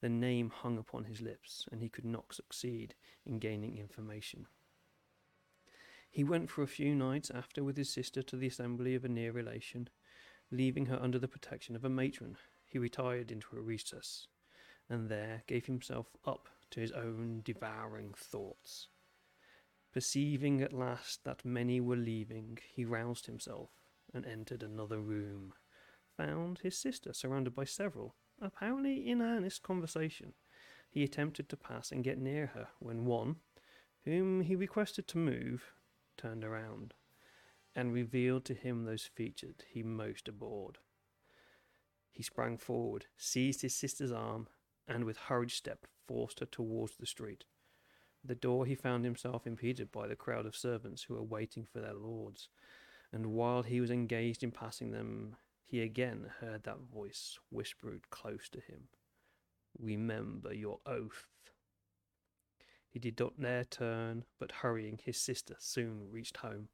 Speaker 1: the name hung upon his lips, and he could not succeed in gaining information. He went for a few nights after with his sister to the assembly of a near relation. Leaving her under the protection of a matron, he retired into a recess and there gave himself up to his own devouring thoughts. Perceiving at last that many were leaving, he roused himself and entered another room. Found his sister surrounded by several, apparently in earnest conversation. He attempted to pass and get near her when one, whom he requested to move, turned around and revealed to him those features he most abhorred. He sprang forward, seized his sister's arm, and with hurried step forced her towards the street. At the door he found himself impeded by the crowd of servants who were waiting for their lords, and while he was engaged in passing them, he again heard that voice whispered close to him, Remember your oath. He did not dare turn, but hurrying, his sister soon reached home.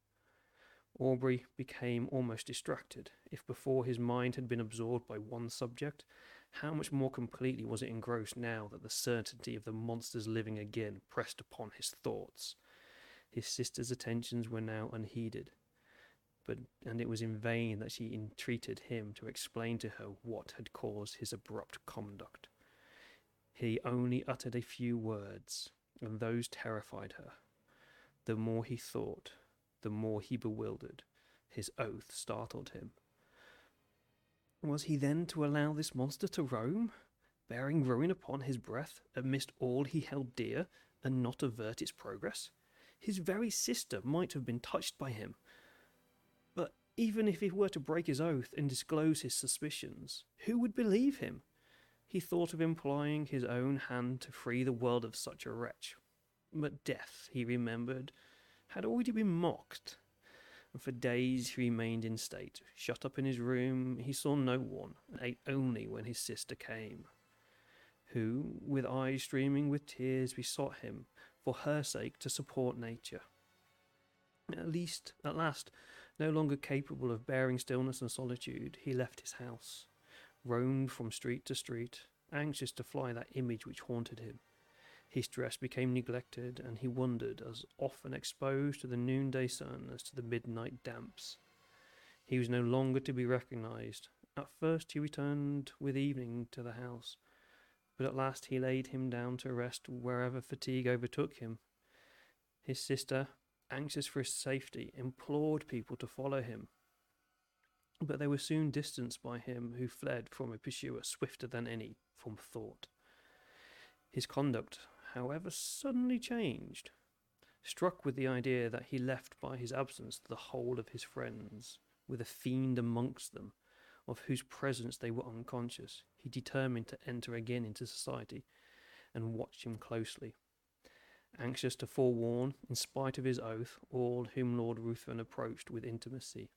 Speaker 1: Aubrey became almost distracted. If before his mind had been absorbed by one subject, how much more completely was it engrossed now that the certainty of the monster's living again pressed upon his thoughts? His sister's attentions were now unheeded, but and it was in vain that she entreated him to explain to her what had caused his abrupt conduct. He only uttered a few words, and those terrified her. The more he thought, the more he bewildered. His oath startled him. Was he then to allow this monster to roam, bearing ruin upon his breath amidst all he held dear, and not avert its progress? His very sister might have been touched by him. But even if he were to break his oath and disclose his suspicions, who would believe him? He thought of employing his own hand to free the world of such a wretch. But death, he remembered, had already been mocked, and for days he remained in state. Shut up in his room, he saw no one, and ate only when his sister came, who, with eyes streaming with tears, besought him, for her sake, to support nature. At least, at last, no longer capable of bearing stillness and solitude, he left his house, roamed from street to street, anxious to fly that image which haunted him. His dress became neglected, and he wandered as often exposed to the noonday sun as to the midnight damps. He was no longer to be recognized. At first he returned with evening to the house, but at last he laid him down to rest wherever fatigue overtook him. His sister, anxious for his safety, implored people to follow him, but they were soon distanced by him who fled from a pursuer swifter than any from thought. His conduct however, suddenly changed, struck with the idea that he left by his absence the whole of his friends, with a fiend amongst them, of whose presence they were unconscious, he determined to enter again into society and watch him closely. Anxious to forewarn, in spite of his oath, all whom Lord Ruthven approached with intimacy.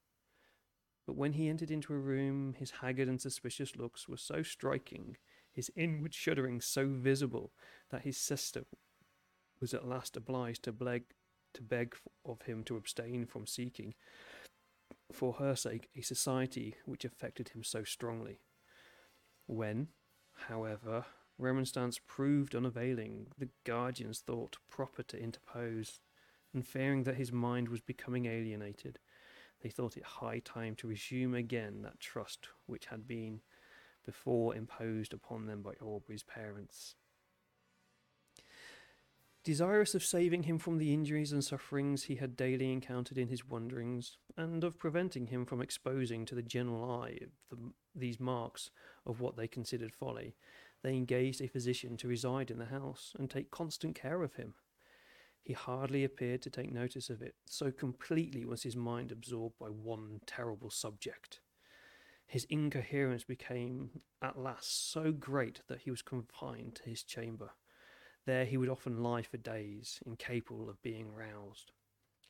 Speaker 1: But when he entered into a room, his haggard and suspicious looks were so striking his inward shuddering so visible that his sister was at last obliged to beg, to beg of him to abstain from seeking, for her sake, a society which affected him so strongly. When, however, remonstrance proved unavailing, the guardians thought proper to interpose, and fearing that his mind was becoming alienated, they thought it high time to resume again that trust which had been before imposed upon them by Aubrey's parents. Desirous of saving him from the injuries and sufferings he had daily encountered in his wanderings, and of preventing him from exposing to the general eye the, these marks of what they considered folly, they engaged a physician to reside in the house and take constant care of him. He hardly appeared to take notice of it, so completely was his mind absorbed by one terrible subject. His incoherence became at last so great that he was confined to his chamber. There he would often lie for days, incapable of being roused.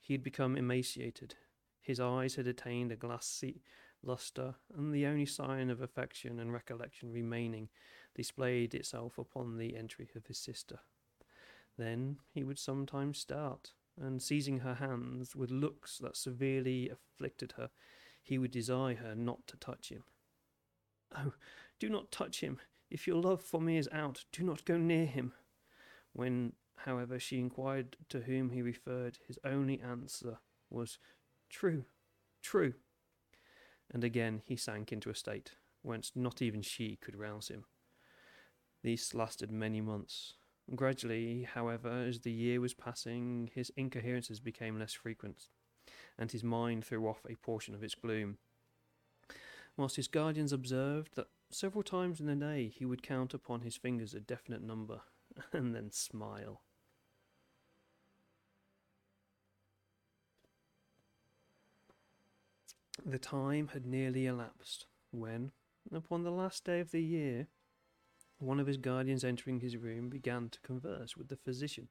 Speaker 1: He had become emaciated. His eyes had attained a glassy lustre, and the only sign of affection and recollection remaining displayed itself upon the entry of his sister. Then he would sometimes start, and seizing her hands with looks that severely afflicted her, he would desire her not to touch him. Oh, do not touch him. If your love for me is out, do not go near him. When, however, she inquired to whom he referred, his only answer was, True, true. And again he sank into a state whence not even she could rouse him. These lasted many months, Gradually, however, as the year was passing, his incoherences became less frequent, and his mind threw off a portion of its gloom. Whilst his guardians observed that several times in the day he would count upon his fingers a definite number, and then smile. The time had nearly elapsed when, upon the last day of the year, one of his guardians entering his room began to converse with the physician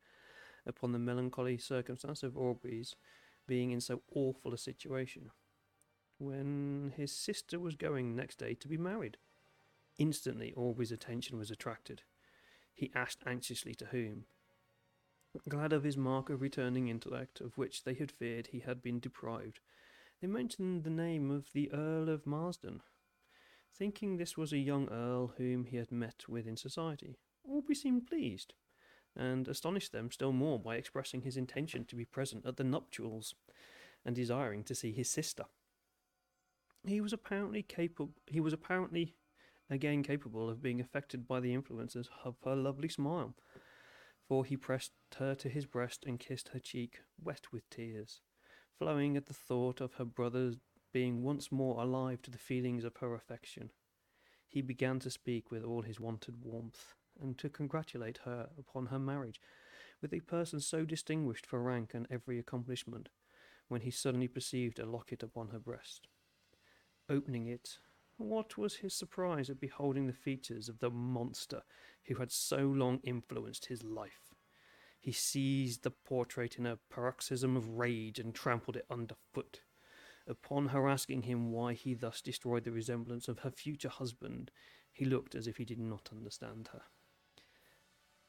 Speaker 1: upon the melancholy circumstance of Aubrey's being in so awful a situation, when his sister was going next day to be married. Instantly, Aubrey's attention was attracted. He asked anxiously to whom. Glad of his mark of returning intellect, of which they had feared he had been deprived, they mentioned the name of the Earl of Marsden, thinking this was a young earl whom he had met with in society. Aubrey seemed pleased, and astonished them still more by expressing his intention to be present at the nuptials, and desiring to see his sister. He was apparently capable. He was apparently again capable of being affected by the influences of her lovely smile, for he pressed her to his breast and kissed her cheek, wet with tears, flowing at the thought of her brother's being once more alive to the feelings of her affection. He began to speak with all his wonted warmth, and to congratulate her upon her marriage with a person so distinguished for rank and every accomplishment, when he suddenly perceived a locket upon her breast. Opening it, what was his surprise at beholding the features of the monster who had so long influenced his life? He seized the portrait in a paroxysm of rage and trampled it under foot. Upon her asking him why he thus destroyed the resemblance of her future husband, he looked as if he did not understand her.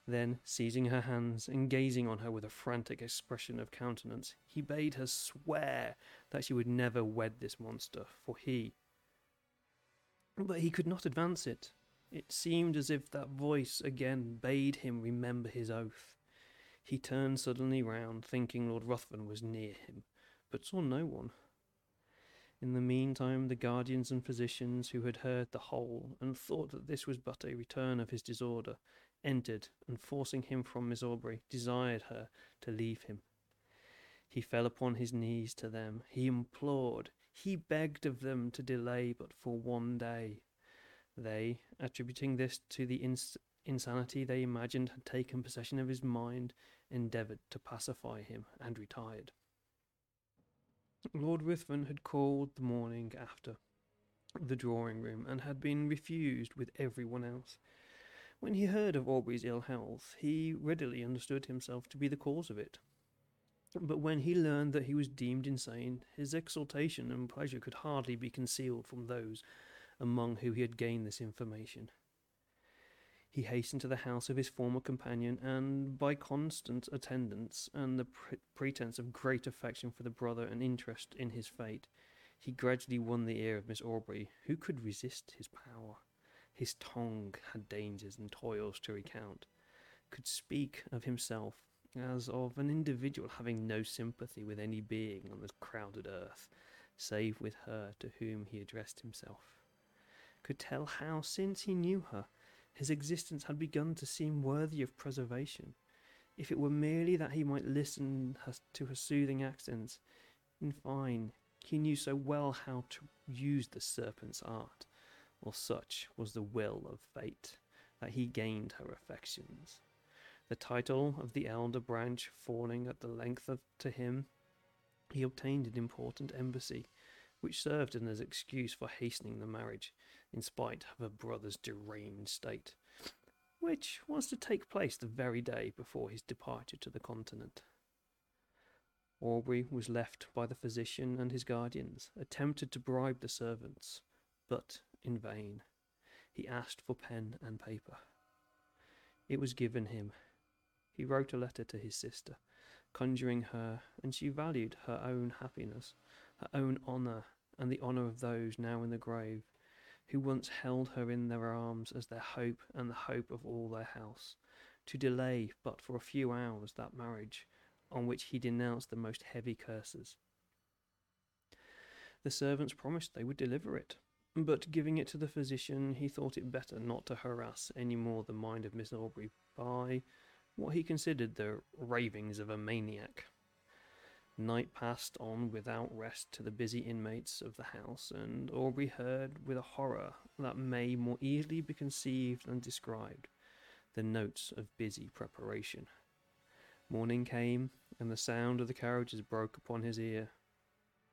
Speaker 1: Then, seizing her hands and gazing on her with a frantic expression of countenance, he bade her swear that she would never wed this monster, for he. But he could not advance it. It seemed as if that voice again bade him remember his oath. He turned suddenly round, thinking Lord Ruthven was near him, but saw no one. In the meantime, the guardians and physicians who had heard the whole and thought that this was but a return of his disorder, entered, and forcing him from Miss Aubrey, desired her to leave him. He fell upon his knees to them, he implored, he begged of them to delay but for one day. They, attributing this to the ins- insanity they imagined had taken possession of his mind, endeavoured to pacify him and retired. Lord Ruthven had called the morning after the drawing room and had been refused with every one else. When he heard of Aubrey's ill health, he readily understood himself to be the cause of it. But when he learned that he was deemed insane, his exultation and pleasure could hardly be concealed from those among whom he had gained this information. He hastened to the house of his former companion, and by constant attendance and the pre- pretense of great affection for the brother and interest in his fate, he gradually won the ear of Miss Aubrey, who could resist his power. His tongue had dangers and toils to recount, could speak of himself as of an individual having no sympathy with any being on the crowded earth, save with her to whom he addressed himself, could tell how, since he knew her, his existence had begun to seem worthy of preservation, if it were merely that he might listen to her soothing accents. In fine, he knew so well how to use the serpent's art, or such was the will of fate, that he gained her affections. The title of the elder branch falling at the length of to him, he obtained an important embassy, which served as an excuse for hastening the marriage, in spite of her brother's deranged state, which was to take place the very day before his departure to the continent. Aubrey was left by the physician and his guardians, attempted to bribe the servants, but in vain. He asked for pen and paper. It was given him. He wrote a letter to his sister, conjuring her, and she valued her own happiness, her own honour, and the honour of those now in the grave, who once held her in their arms as their hope and the hope of all their house, to delay but for a few hours that marriage on which he denounced the most heavy curses. The servants promised they would deliver it, but giving it to the physician, he thought it better not to harass any more the mind of Miss Aubrey by what he considered the ravings of a maniac. Night passed on without rest to the busy inmates of the house, and Aubrey heard with a horror that may more easily be conceived than described the notes of busy preparation. Morning came, and the sound of the carriages broke upon his ear.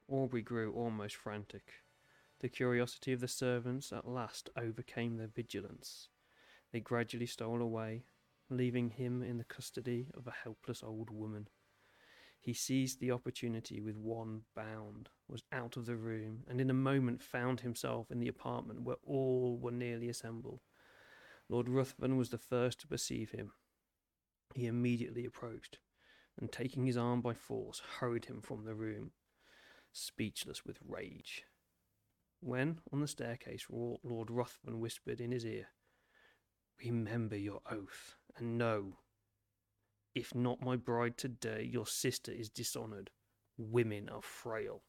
Speaker 1: Aubrey grew almost frantic. The curiosity of the servants at last overcame their vigilance. They gradually stole away, leaving him in the custody of a helpless old woman. He seized the opportunity with one bound, was out of the room, and in a moment found himself in the apartment where all were nearly assembled. Lord Ruthven was the first to perceive him. He immediately approached, and taking his arm by force, hurried him from the room, speechless with rage. When, on the staircase, Lord Ruthven whispered in his ear, Remember your oath, and know if not my bride today, your sister is dishonoured. Women are frail.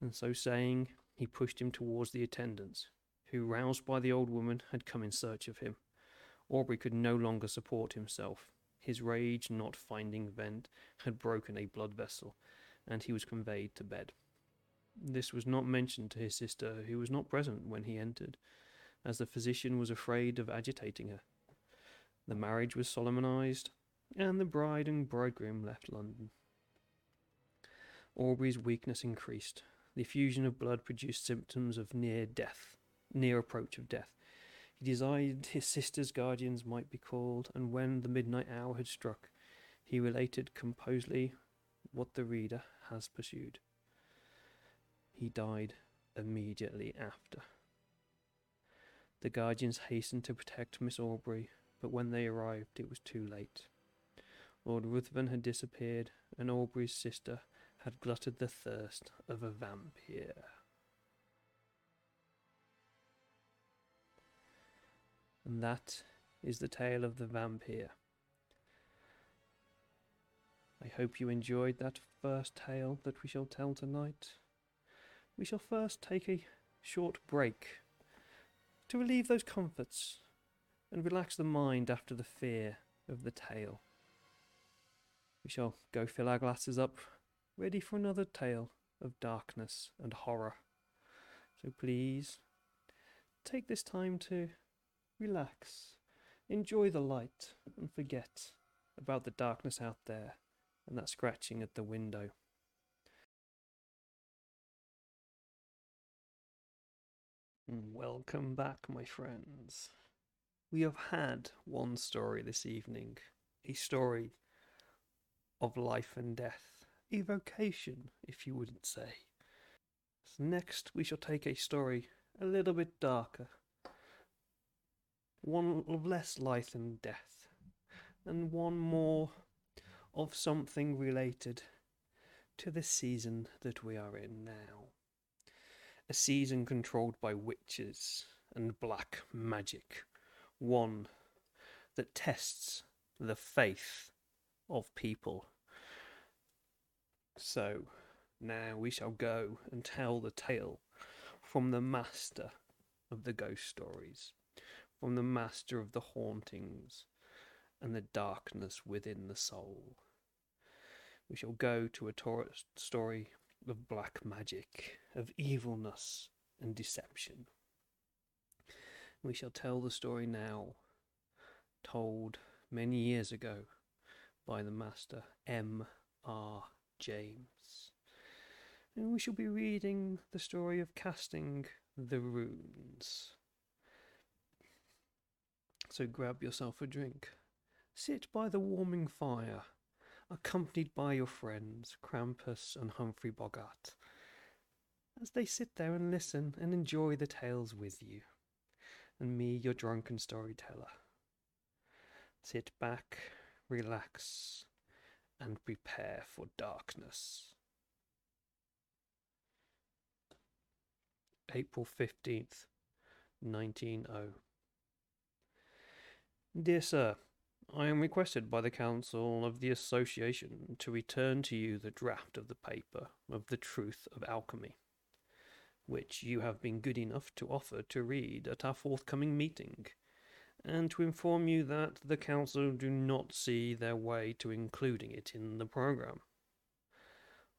Speaker 1: And so saying, he pushed him towards the attendants, who, roused by the old woman, had come in search of him. Aubrey could no longer support himself. His rage, not finding vent, had broken a blood vessel, and he was conveyed to bed. This was not mentioned to his sister, who was not present when he entered, as the physician was afraid of agitating her. The marriage was solemnized, and the bride and bridegroom left London. Aubrey's weakness increased. The effusion of blood produced symptoms of near death, near approach of death. He desired his sister's guardians might be called, and when the midnight hour had struck, he related composedly what the reader has pursued. He died immediately after. The guardians hastened to protect Miss Aubrey, but when they arrived it was too late. Lord Ruthven had disappeared, and Aubrey's sister had glutted the thirst of a vampire. And that is the tale of the vampire. I hope you enjoyed that first tale that we shall tell tonight. We shall first take a short break to relieve those comforts and relax the mind after the fear of the tale. We shall go fill our glasses up, ready for another tale of darkness and horror. So please take this time to relax, enjoy the light, and forget about the darkness out there and that scratching at the window. Welcome back, my friends. We have had one story this evening, a story of life and death, evocation, if you wouldn't say. So next, we shall take a story a little bit darker, one of less life and death, and one more of something related to the season that we are in now. A season controlled by witches and black magic one that tests the faith of people. So now we shall go and tell the tale from the master of the ghost stories, from the master of the hauntings and the darkness within the soul. We shall go to a story of black magic, of evilness and deception. We shall tell the story now, told many years ago by the master M. R. James. And we shall be reading the story of casting the runes. So grab yourself a drink, sit by the warming fire, accompanied by your friends Krampus and Humphrey Bogart, as they sit there and listen and enjoy the tales with you and me, your drunken storyteller. Sit back, relax, and prepare for darkness. April 15th, 190. Dear Sir, I am requested by the Council of the Association to return to you the draft of the paper of the Truth of Alchemy which you have been good enough to offer to read at our forthcoming meeting, and to inform you that the Council do not see their way to including it in the programme.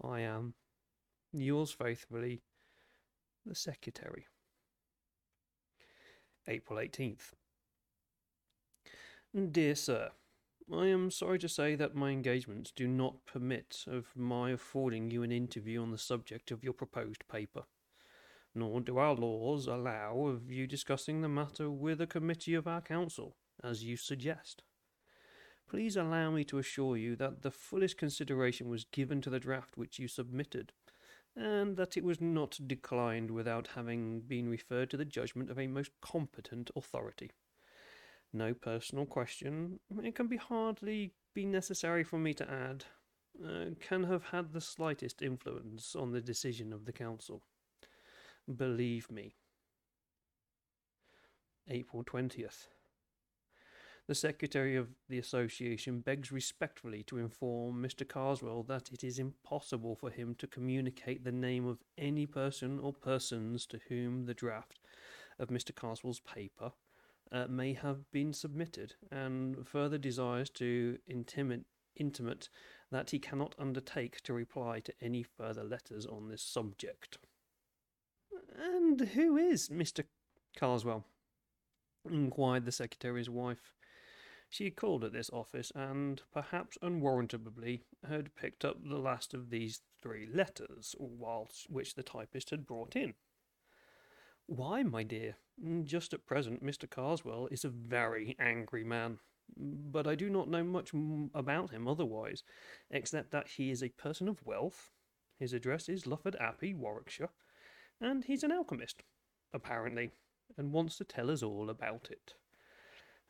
Speaker 1: I am, yours faithfully, the Secretary. April 18th. Dear Sir, I am sorry to say that my engagements do not permit of my affording you an interview on the subject of your proposed paper nor do our laws allow of you discussing the matter with a committee of our council, as you suggest. Please allow me to assure you that the fullest consideration was given to the draft which you submitted, and that it was not declined without having been referred to the judgment of a most competent authority. No personal question, it can be hardly be necessary for me to add, uh, can have had the slightest influence on the decision of the council. Believe me. April 20th. The Secretary of the Association begs respectfully to inform Mr. Karswell that it is impossible for him to communicate the name of any person or persons to whom the draft of Mr. Karswell's paper uh, may have been submitted, and further desires to intimate, intimate that he cannot undertake to reply to any further letters on this subject. And who is Mr. Karswell? inquired the secretary's wife. She had called at this office and, perhaps unwarrantably, had picked up the last of these three letters, whilst which the typist had brought in. Why, my dear, just at present Mr. Karswell is a very angry man, but I do not know much about him otherwise, except that he is a person of wealth. His address is Lufford Abbey, Warwickshire, and he's an alchemist, apparently, and wants to tell us all about it.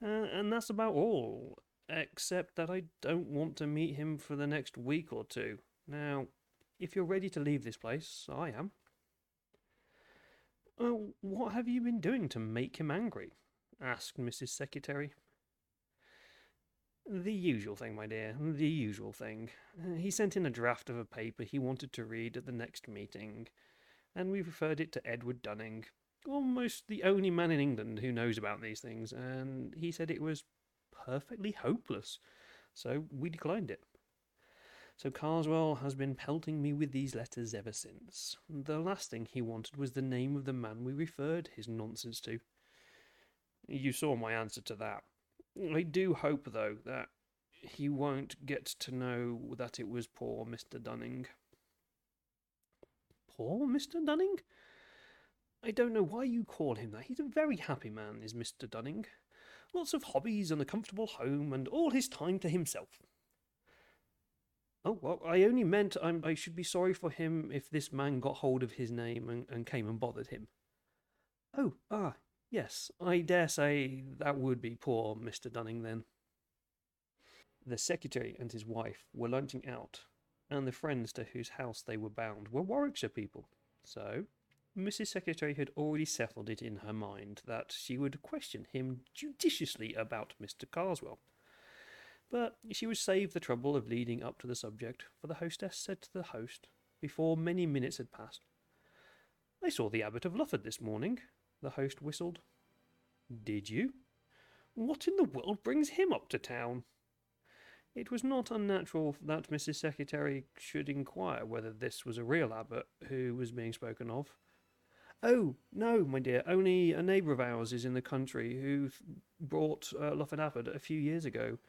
Speaker 1: Uh, and that's about all, except that I don't want to meet him for the next week or two. Now, if you're ready to leave this place, I am. Uh, what have you been doing to make him angry? asked Mrs. Secretary. The usual thing, my dear, the usual thing. He sent in a draft of a paper he wanted to read at the next meeting, and we referred it to Edward Dunning, almost the only man in England who knows about these things, and he said it was perfectly hopeless, so we declined it. So Karswell has been pelting me with these letters ever since. The last thing he wanted was the name of the man we referred his nonsense to. You saw my answer to that. I do hope, though, that he won't get to know that it was poor Mr. Dunning. Poor Mr. Dunning? I don't know why you call him that. He's a very happy man, is Mr. Dunning. Lots of hobbies and a comfortable home, and all his time to himself. Oh, well, I only meant I'm, i should be sorry for him if this man got hold of his name and, and came and bothered him. Oh, ah, yes, I dare say that would be poor Mr. Dunning then. The secretary and his wife were lunching out and the friends to whose house they were bound were Warwickshire people. So, Mrs. Secretary had already settled it in her mind that she would question him judiciously about Mr. Karswell. But she was saved the trouble of leading up to the subject, for the hostess said to the host, before many minutes had passed, I saw the Abbot of Lufford this morning. The host whistled. Did you? What in the world brings him up to town? It was not unnatural that Mrs. Secretary should inquire whether this was a real abbot who was being spoken of. Oh, no, my dear, only a neighbour of ours is in the country who brought uh, Lufford Abbot a few years ago.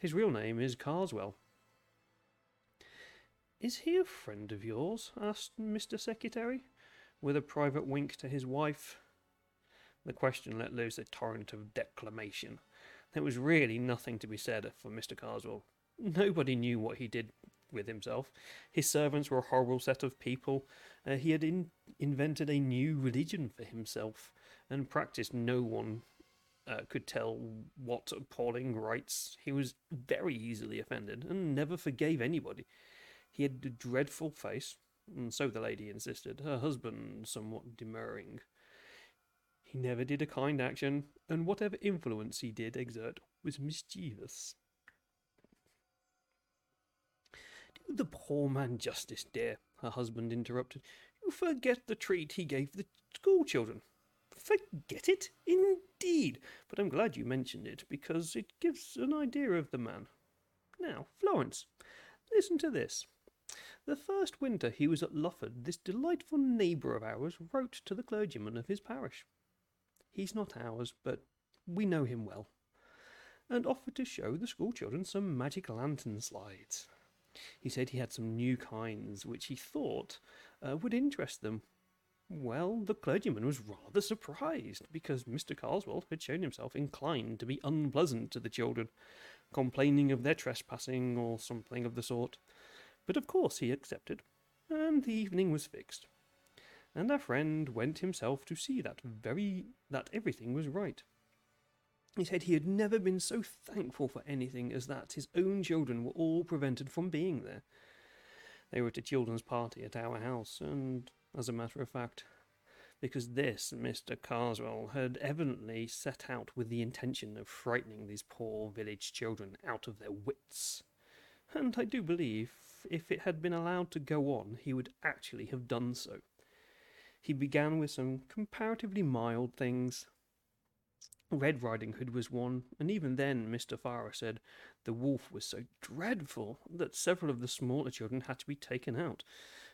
Speaker 1: His real name is Karswell. Is he a friend of yours? asked Mr. Secretary, with a private wink to his wife. The question let loose a torrent of declamation. There was really nothing to be said for Mr. Karswell. Nobody knew what he did with himself. His servants were a horrible set of people. Uh, he had in- invented a new religion for himself and practiced no one uh, could tell what appalling rites. He was very easily offended and never forgave anybody. He had a dreadful face, and so the lady insisted, her husband somewhat demurring. He never did a kind action, and whatever influence he did exert was mischievous. Do the poor man justice, dear, her husband interrupted. You forget the treat he gave the school children. Forget it? Indeed. But I'm glad you mentioned it, because it gives an idea of the man. Now, Florence, listen to this. The first winter he was at Lufford, this delightful neighbour of ours wrote to the clergyman of his parish. He's not ours, but we know him well, and offered to show the school children some magic lantern slides. He said he had some new kinds which he thought uh, would interest them. Well, the clergyman was rather surprised because Mr. Karswell had shown himself inclined to be unpleasant to the children, complaining of their trespassing or something of the sort. But of course he accepted, and the evening was fixed. And our friend went himself to see that very that everything was right. He said he had never been so thankful for anything as that his own children were all prevented from being there. They were at a children's party at our house, and, as a matter of fact, because this Mr. Karswell had evidently set out with the intention of frightening these poor village children out of their wits. And I do believe if it had been allowed to go on, he would actually have done so. He began with some comparatively mild things, Red Riding Hood was one, and even then Mr. Farrer said the wolf was so dreadful that several of the smaller children had to be taken out,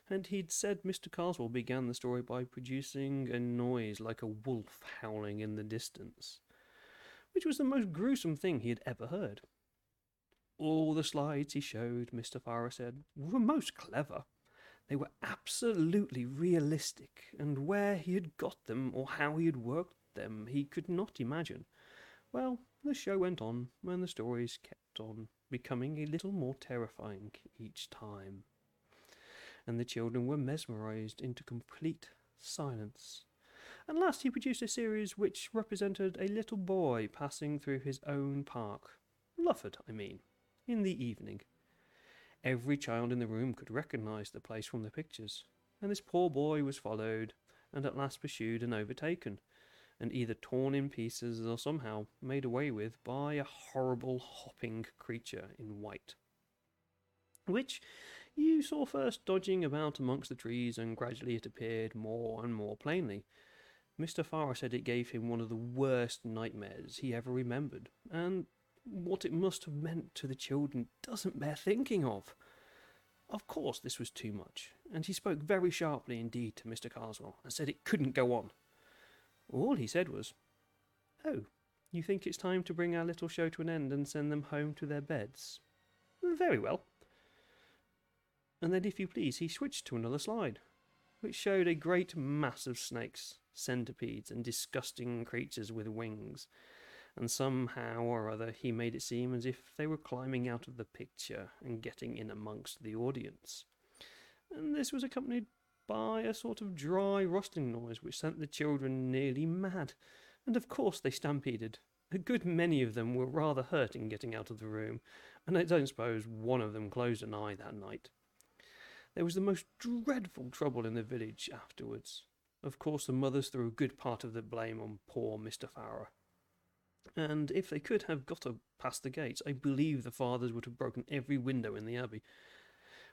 Speaker 1: and he'd said Mr. Karswell began the story by producing a noise like a wolf howling in the distance, which was the most gruesome thing he had ever heard. All the slides he showed, Mr. Farrer said, were most clever. They were absolutely realistic, and where he had got them or how he had worked them he could not imagine. Well, the show went on, and the stories kept on, becoming a little more terrifying each time. And the children were mesmerized into complete silence. And last he produced a series which represented a little boy passing through his own park, Lufford, I mean, in the evening. Every child in the room could recognize the place from the pictures, and this poor boy was followed, and at last pursued and overtaken, and either torn in pieces or somehow made away with by a horrible hopping creature in white. Which you saw first dodging about amongst the trees, and gradually it appeared more and more plainly. Mr. Farrer said it gave him one of the worst nightmares he ever remembered, and what it must have meant to the children doesn't bear thinking of. Of course, this was too much, and he spoke very sharply indeed to Mr. Karswell, and said it couldn't go on. All he said was, Oh, you think it's time to bring our little show to an end and send them home to their beds? Very well. And then, if you please, he switched to another slide, which showed a great mass of snakes, centipedes, and disgusting creatures with wings. And somehow or other, he made it seem as if they were climbing out of the picture and getting in amongst the audience. And this was accompanied by a sort of dry rustling noise which sent the children nearly mad, and of course they stampeded. A good many of them were rather hurt in getting out of the room, and I don't suppose one of them closed an eye that night. There was the most dreadful trouble in the village afterwards. Of course, the mothers threw a good part of the blame on poor Mr. Farrer. And if they could have got past the gates, I believe the fathers would have broken every window in the abbey.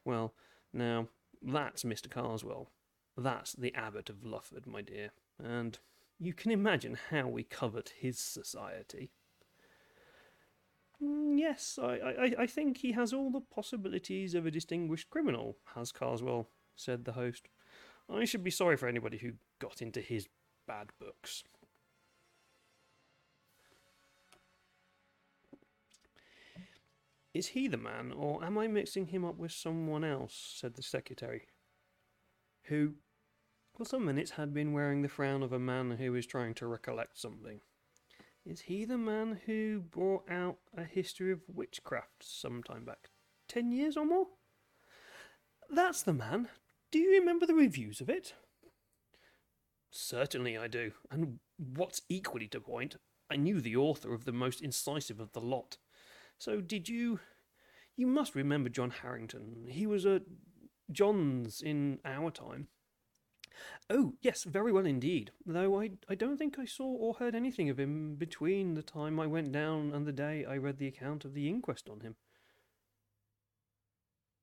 Speaker 1: Well, now, that's Mr. Karswell. That's the Abbot of Lufford, my dear, and you can imagine how we covet his society. Mm, yes, I, I, I think he has all the possibilities of a distinguished criminal, has Karswell, said the host. I should be sorry for anybody who got into his bad books. Is he the man, or am I mixing him up with someone else? said the secretary, who, for some minutes, had been wearing the frown of a man who was trying to recollect something. Is he the man who brought out a history of witchcraft some time back? Ten years or more? That's the man. Do you remember the reviews of it? Certainly I do, and what's equally to point, I knew the author of the most incisive of the lot. So did you? You must remember John Harrington. He was at John's in our time. Oh, yes, very well indeed. Though I, I don't think I saw or heard anything of him between the time I went down and the day I read the account of the inquest on him.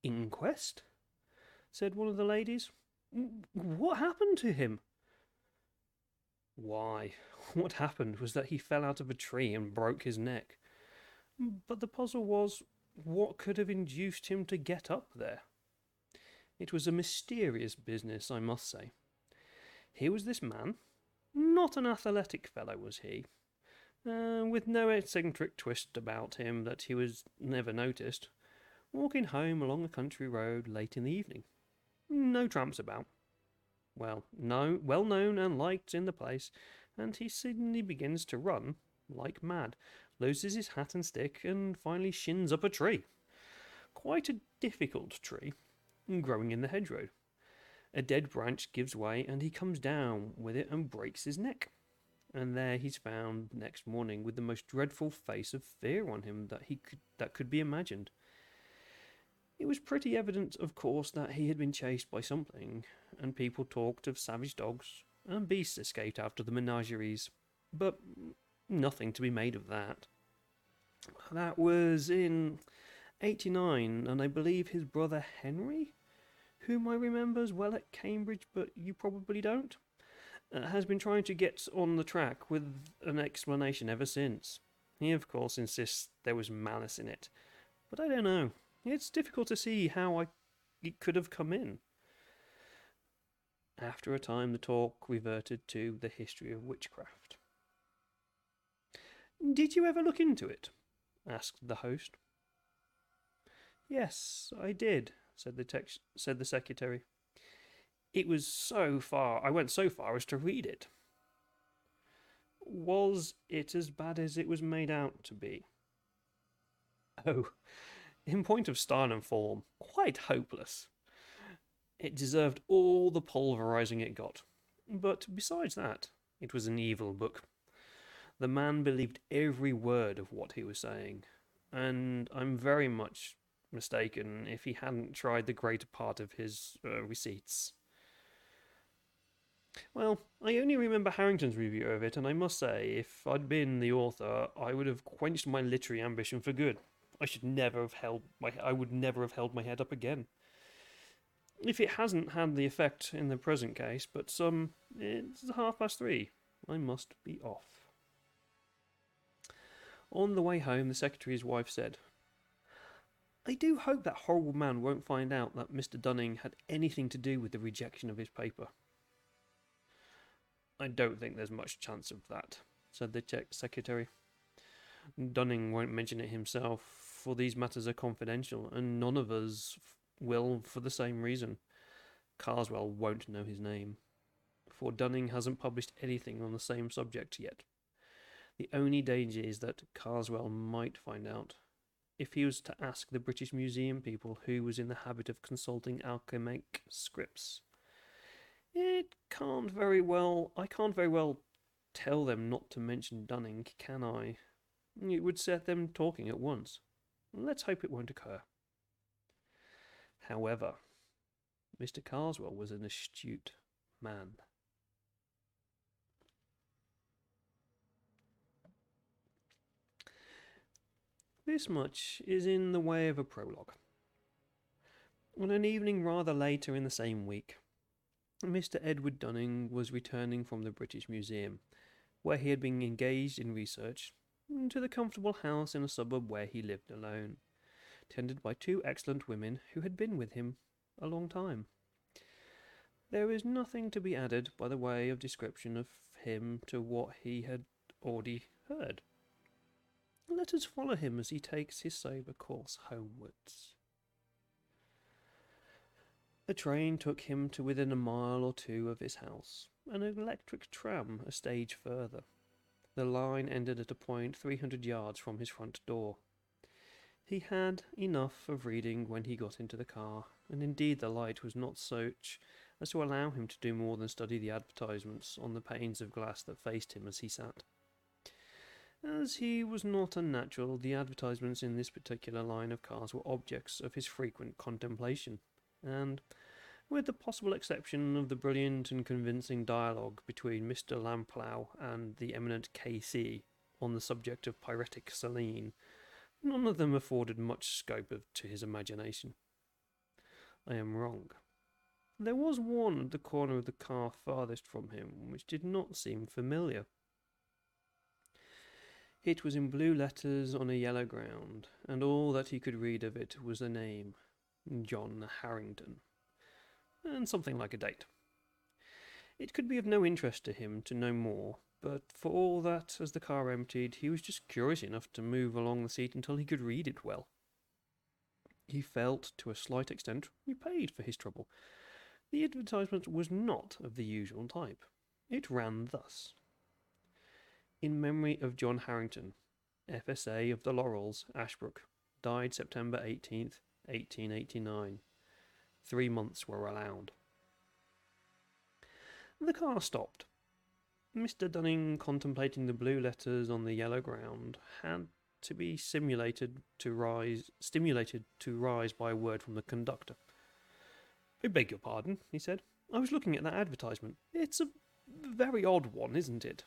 Speaker 1: Inquest? said one of the ladies. What happened to him? Why, what happened was that he fell out of a tree and broke his neck. But the puzzle was what could have induced him to get up there? It was a mysterious business, I must say. Here was this man, not an athletic fellow was he, uh, with no eccentric twist about him that he was never noticed, walking home along a country road late in the evening. No tramps about. Well, no, well known and liked in the place, and he suddenly begins to run like mad, loses his hat and stick, and finally shins up a tree. Quite a difficult tree, growing in the hedgerow. A dead branch gives way, and he comes down with it and breaks his neck. And there he's found next morning with the most dreadful face of fear on him that he could that could be imagined. It was pretty evident, of course, that he had been chased by something, and people talked of savage dogs and beasts escaped after the menageries, but nothing to be made of that. That was in 89, and I believe his brother Henry, whom I remember as well at Cambridge, but you probably don't, uh, has been trying to get on the track with an explanation ever since. He, of course, insists there was malice in it, but I don't know. It's difficult to see how I it could have come in. After a time, the talk reverted to the history of witchcraft. Did you ever look into it? asked the host. Yes, I did, said the text, said the secretary. It was so far, I went so far as to read it. Was it as bad as it was made out to be? Oh, in point of style and form, quite hopeless. It deserved all the pulverizing it got. But besides that, it was an evil book. The man believed every word of what he was saying, and I'm very much mistaken if he hadn't tried the greater part of his uh, receipts. Well, I only remember Harrington's review of it, and I must say, if I'd been the author, I would have quenched my literary ambition for good. I should never have held my I would never have held my head up again. If it hasn't had the effect in the present case, but some it's half past three. I must be off. On the way home, the secretary's wife said, I do hope that horrible man won't find out that Mr. Dunning had anything to do with the rejection of his paper. I don't think there's much chance of that, said the Czech secretary. Dunning won't mention it himself, for these matters are confidential, and none of us will for the same reason. Karswell won't know his name, for Dunning hasn't published anything on the same subject yet. The only danger is that Karswell might find out. If he was to ask the British Museum people who was in the habit of consulting alchemic scripts, it can't very well. I can't very well tell them not to mention Dunning, can I? It would set them talking at once. Let's hope it won't occur. However, Mr. Karswell was an astute man. This much is in the way of a prologue. On an evening rather later in the same week, Mr. Edward Dunning was returning from the British Museum, where he had been engaged in research, to the comfortable house in a suburb where he lived alone, tended by two excellent women who had been with him a long time. There is nothing to be added by the way of description of him to what he had already heard. Let us follow him as he takes his sober course homewards. The train took him to within a mile or two of his house, an electric tram a stage further. The line ended at a point three hundred yards from his front door. He had enough of reading when he got into the car, and indeed the light was not such as to allow him to do more than study the advertisements on the panes of glass that faced him as he sat. As he was not unnatural, the advertisements in this particular line of cars were objects of his frequent contemplation, and, with the possible exception of the brilliant and convincing dialogue between Mr. Lamplough and the eminent K.C. on the subject of pyretic saline, none of them afforded much scope of, to his imagination. I am wrong. There was one at the corner of the car farthest from him which did not seem familiar. It was in blue letters on a yellow ground, and all that he could read of it was a name John Harrington, and something like a date. It could be of no interest to him to know more, but for all that, as the car emptied, he was just curious enough to move along the seat until he could read it well. He felt, to a slight extent, repaid for his trouble. The advertisement was not of the usual type. It ran thus In memory of John Harrington, FSA of the Laurels, Ashbrook, died September 18th, 1889. Three months were allowed. The car stopped. Mr. Dunning, contemplating the blue letters on the yellow ground, had to be simulated to rise, stimulated to rise by a word from the conductor. I beg your pardon, he said. I was looking at that advertisement. It's a very odd one, isn't it?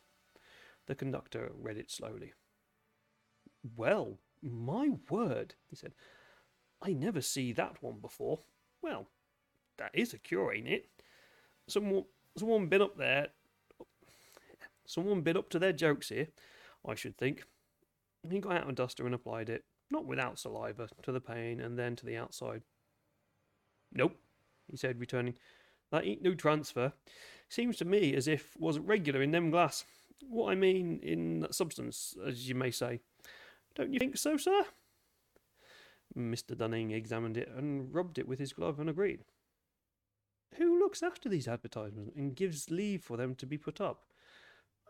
Speaker 1: The conductor read it slowly. Well, my word, he said. I never see that one before. Well, that is a cure, ain't it? Someone, someone been up there. Someone been up to their jokes here, I should think. He got out a duster and applied it, not without saliva, to the pane and then to the outside. Nope, he said, returning. That ain't no transfer. Seems to me as if wasn't regular in them glass. What I mean in substance, as you may say. Don't you think so, sir? Mr. Dunning examined it and rubbed it with his glove and agreed. Who looks after these advertisements and gives leave for them to be put up?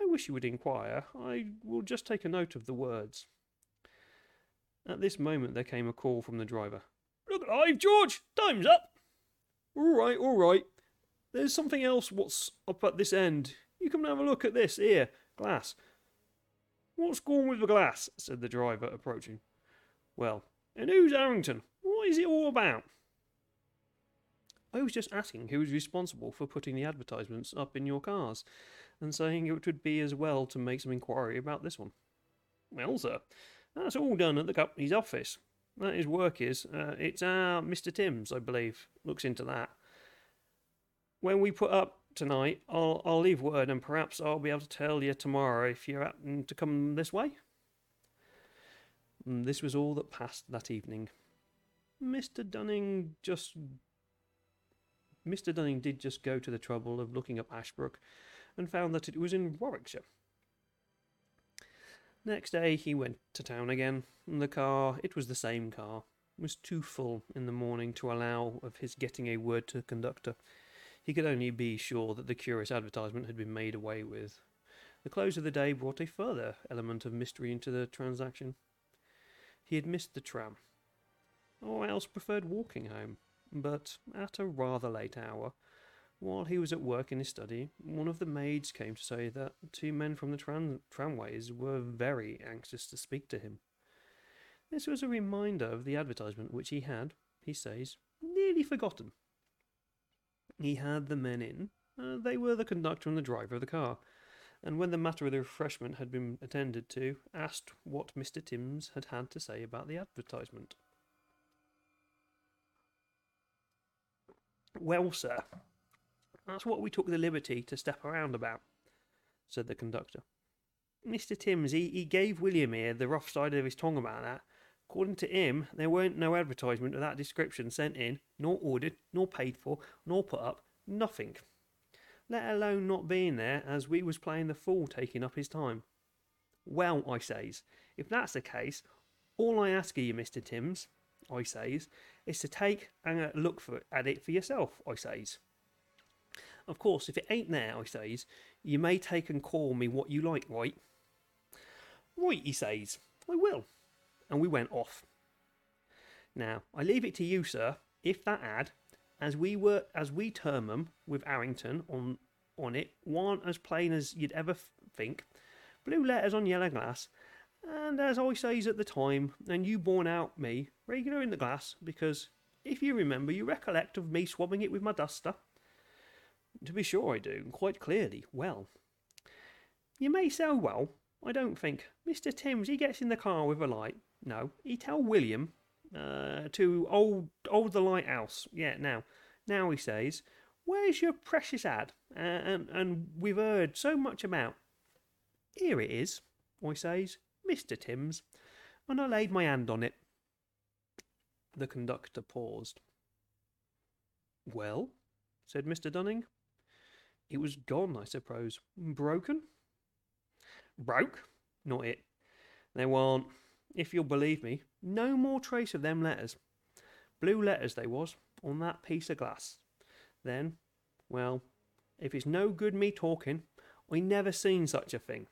Speaker 1: I wish you would inquire. I will just take a note of the words. At this moment there came a call from the driver. Look alive, George! Time's up! All right, all right. There's something else what's up at this end. You come and have a look at this, here, glass. What's gone with the glass? said the driver, approaching. Well, and who's Arrington? What is it all about? I was just asking who was responsible for putting the advertisements up in your cars, and saying it would be as well to make some inquiry about this one. Well, sir, that's all done at the company's office. That his work is. Uh, it's our Mr. Timms, I believe, looks into that. When we put up tonight, I'll I'll leave word, and perhaps I'll be able to tell you tomorrow if you happen to come this way. And mm, this was all that passed that evening. Mr. Dunning just. Mr. Dunning did just go to the trouble of looking up Ashbrook and found that it was in Warwickshire. Next day he went to town again, and the car, it was the same car, was too full in the morning to allow of his getting a word to the conductor. He could only be sure that the curious advertisement had been made away with. The close of the day brought a further element of mystery into the transaction. He had missed the tram, or else preferred walking home, but at a rather late hour, while he was at work in his study, one of the maids came to say that two men from the tram- tramways were very anxious to speak to him. This was a reminder of the advertisement which he had, he says, nearly forgotten. He had the men in. Uh, they were the conductor and the driver of the car, and when the matter of the refreshment had been attended to, asked what Mr. Timms had had to say about the advertisement. Well, sir, that's what we took the liberty to step around about, said the conductor. Mr. Timms, he, he gave William here the rough side of his tongue about that. According to him, there weren't no advertisement of that description sent in, nor ordered, nor paid for, nor put up, nothing. Let alone not being there, as we was playing the fool taking up his time. Well, I says, if that's the case, all I ask of you, Mr. Timms, I says, is to take and uh, look for, at it for yourself, I says. Of course, if it ain't there, I says, you may take and call me what you like, right? Right, he says, I will. And we went off. Now, I leave it to you, sir, if that ad, as we were as we term them with Arrington on on it, warn't as plain as you'd ever f- think. Blue letters on yellow glass, and as I says at the time, and you borne out me, regular in the glass, because if you remember, you recollect of me swabbing it with my duster. To be sure I do, quite clearly, well. You may say well, I don't think. Mr. Timms, he gets in the car with a light. No, he tell William uh, to old hold the lighthouse. Yeah, now. Now he says, Where's your precious ad? Uh, and, and we've heard so much about. Here it is, I says, Mr. Timms, and I laid my hand on it. The conductor paused. Well, said Mr. Dunning. It was gone, I suppose. Broken? Broke? Not it. There warn't, if you'll believe me, no more trace of them letters. Blue letters they was, on that piece of glass. Then, well, if it's no good me talking, I never seen such a thing.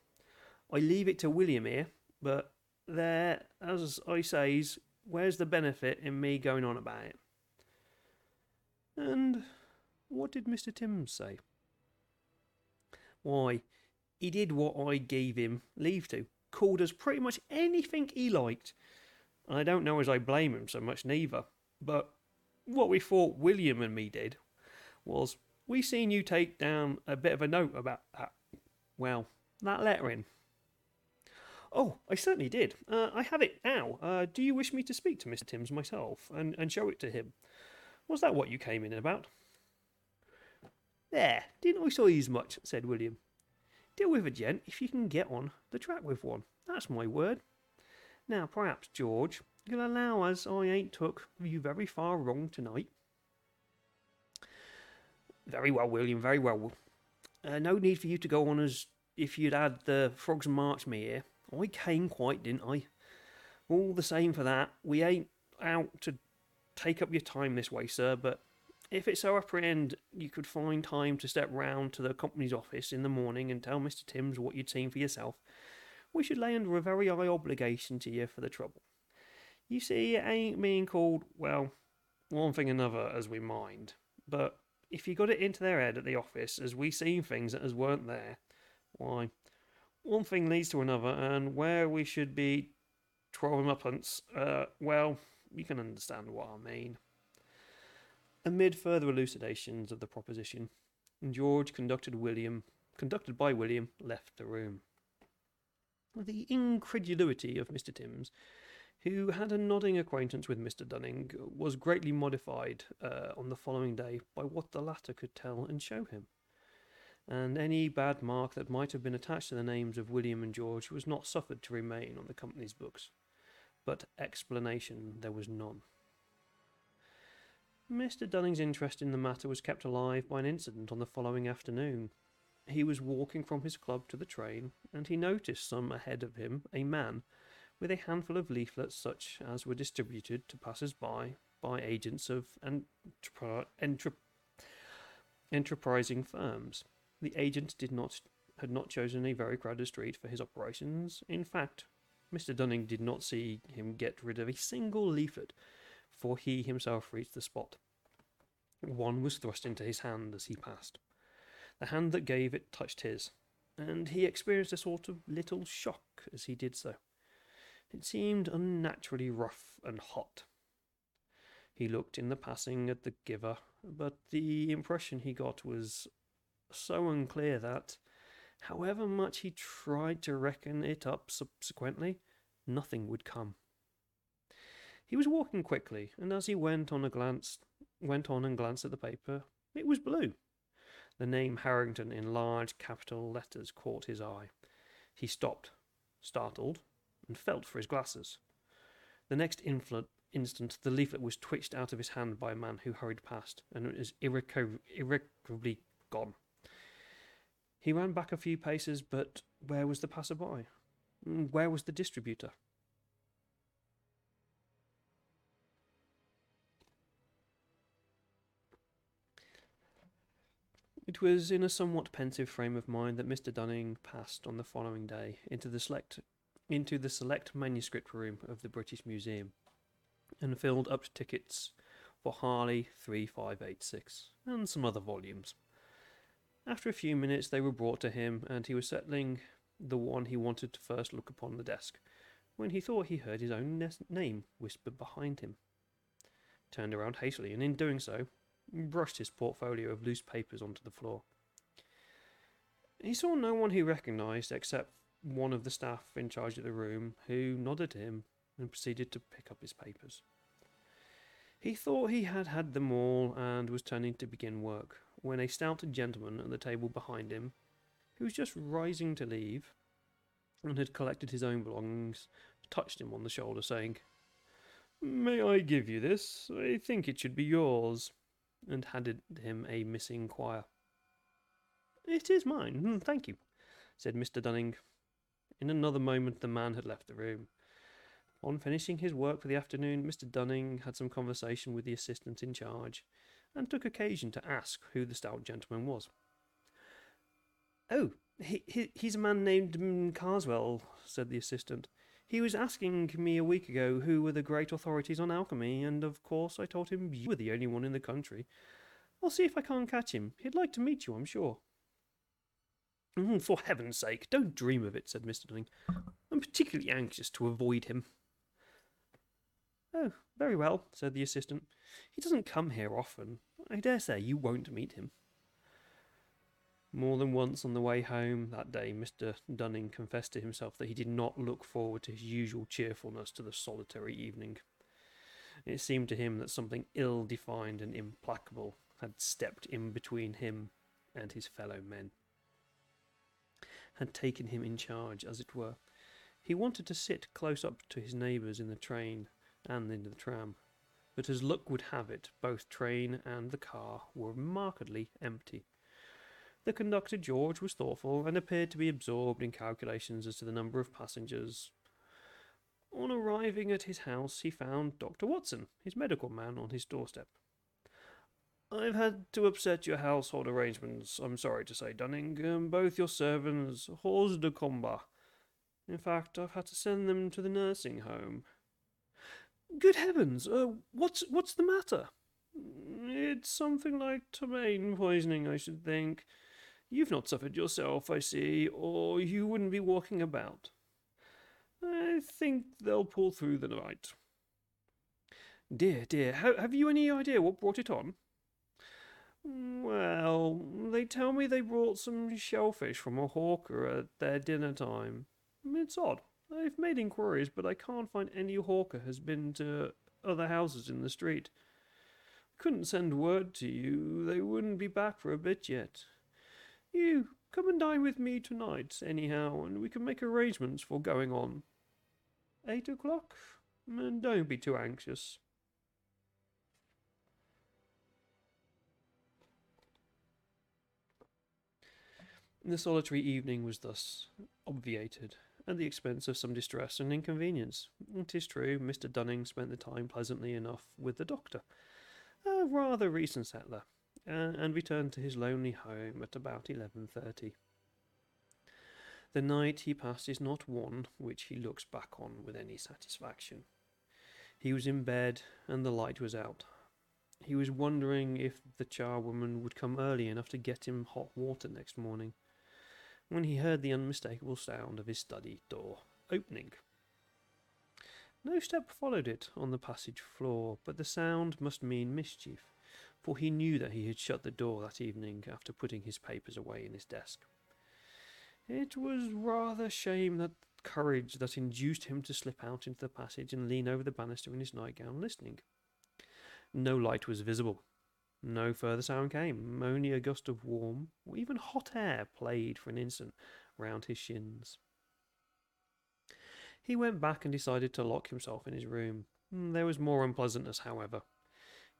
Speaker 1: I leave it to William here, but there, as I says, where's the benefit in me going on about it? And what did Mr. Timms say? Why, he did what I gave him leave to, called us pretty much anything he liked. And I don't know as I blame him so much neither, but what we thought William and me did was we seen you take down a bit of a note about that. Well, that lettering. Oh, I certainly did. Uh, I have it now. Uh, do you wish me to speak to Mr. Timms myself and, and show it to him? Was that what you came in about? There, didn't I say as much? said William. Deal with a gent if you can get on the track with one. That's my word. Now, perhaps, George, you'll allow us I ain't took you very far wrong tonight. Very well, William, very well. Uh, no need for you to go on as if you'd had the Frogs March me here. I came quite, didn't I? All the same for that, we ain't out to take up your time this way, sir, but if it's so apprehend you could find time to step round to the company's office in the morning and tell Mr. Timms what you'd seen for yourself, we should lay under a very high obligation to you for the trouble. You see, it ain't being called, well, one thing another as we mind, but if you got it into their head at the office as we seen things that as weren't there, why, one thing leads to another, and where we should be twelve uppence, uh, well, you can understand what I mean. Amid further elucidations of the proposition, George conducted William, conducted by William, left the room. The incredulity of Mr. Timms who had a nodding acquaintance with Mr. Dunning, was greatly modified uh, on the following day by what the latter could tell and show him. And any bad mark that might have been attached to the names of William and George was not suffered to remain on the company's books. But explanation there was none. Mr. Dunning's interest in the matter was kept alive by an incident on the following afternoon. He was walking from his club to the train, and he noticed some ahead of him a man with a handful of leaflets such as were distributed to passers-by by agents of enterprising firms. The agent did not had not chosen a very crowded street for his operations. In fact, Mr. Dunning did not see him get rid of a single leaflet before he himself reached the spot. One was thrust into his hand as he passed. The hand that gave it touched his, and he experienced a sort of little shock as he did so. It seemed unnaturally rough and hot. He looked in the passing at the giver, but the impression he got was so unclear that, however much he tried to reckon it up subsequently, nothing would come. He was walking quickly, and as he went on a glance went on and glanced at the paper, it was blue. The name Harrington in large capital letters caught his eye. He stopped, startled, and felt for his glasses. The next infl- instant, the leaflet was twitched out of his hand by a man who hurried past, and it was irreco- irrecoverably gone. He ran back a few paces, but where was the passer-by? Mm, where was the distributor? It was in a somewhat pensive frame of mind that Mr. Dunning passed on the following day into the select into the select manuscript room of the British Museum and filled up tickets for Harley 3586 and some other volumes. After a few minutes, they were brought to him, and he was settling the one he wanted to first look upon the desk, when he thought he heard his own name whispered behind him. Turned around hastily, and in doing so, brushed his portfolio of loose papers onto the floor. He saw no one he recognised except one of the staff in charge of the room, who nodded to him and proceeded to pick up his papers. He thought he had had them all and was turning to begin work, when a stout gentleman at the table behind him, who was just rising to leave and had collected his own belongings, touched him on the shoulder, saying, May I give you this? I think it should be yours, and handed him a missing quire. It is mine, hmm, thank you, said Mr. Dunning. In another moment the man had left the room. On finishing his work for the afternoon, Mr. Dunning had some conversation with the assistant in charge, and took occasion to ask who the stout gentleman was. Oh, he, he, he's a man named Karswell, said the assistant. He was asking me a week ago who were the great authorities on alchemy, and of course I told him you were the only one in the country. I'll see if I can't catch him. He'd like to meet you, I'm sure. Mm, for heaven's sake, don't dream of it, said Mr. Dunning. I'm particularly anxious to avoid him. Oh, very well, said the assistant. He doesn't come here often. I dare say you won't meet him. More than once on the way home that day, Mr. Dunning confessed to himself that he did not look forward to his usual cheerfulness to the solitary evening. It seemed to him that something ill defined and implacable had stepped in between him and his fellow men, had taken him in charge, as it were. He wanted to sit close up to his neighbours in the train and in the tram, but as luck would have it, both train and the car were markedly empty. The conductor, George, was thoughtful and appeared to be absorbed in calculations as to the number of passengers. On arriving at his house, he found Dr. Watson, his medical man, on his doorstep. I've had to upset your household arrangements, I'm sorry to say, Dunning. Um, both your servants, hors de combat. In fact, I've had to send them to the nursing home. Good heavens! Uh, what's what's the matter? It's something like ptomaine poisoning, I should think. You've not suffered yourself, I see, or you wouldn't be walking about. I think they'll pull through the night. Dear, dear, have you any idea what brought it on? Well, they tell me they brought some shellfish from a hawker at their dinner time. It's odd. I've made inquiries, but I can't find any hawker has been to other houses in the street. Couldn't send word to you. They wouldn't be back for a bit yet. You come and dine with me tonight, anyhow, and we can make arrangements for going on. Eight o'clock? And don't be too anxious. The solitary evening was thus obviated, at the expense of some distress and inconvenience. It is true, Mr. Dunning spent the time pleasantly enough with the doctor, a rather recent settler, Uh, and returned to his lonely home at about 11.30. The night he passed is not one which he looks back on with any satisfaction. He was in bed, and the light was out. He was wondering if the charwoman would come early enough to get him hot water next morning, when he heard the unmistakable sound of his study door opening. No step followed it on the passage floor, but the sound must mean mischief for he knew that he had shut the door that evening after putting his papers away in his desk. It was rather shame that courage that induced him to slip out into the passage and lean over the banister in his nightgown, listening. No light was visible. No further sound came. Only a gust of warm, or even hot air played for an instant round his shins. He went back and decided to lock himself in his room. Hmm, there was more unpleasantness, however.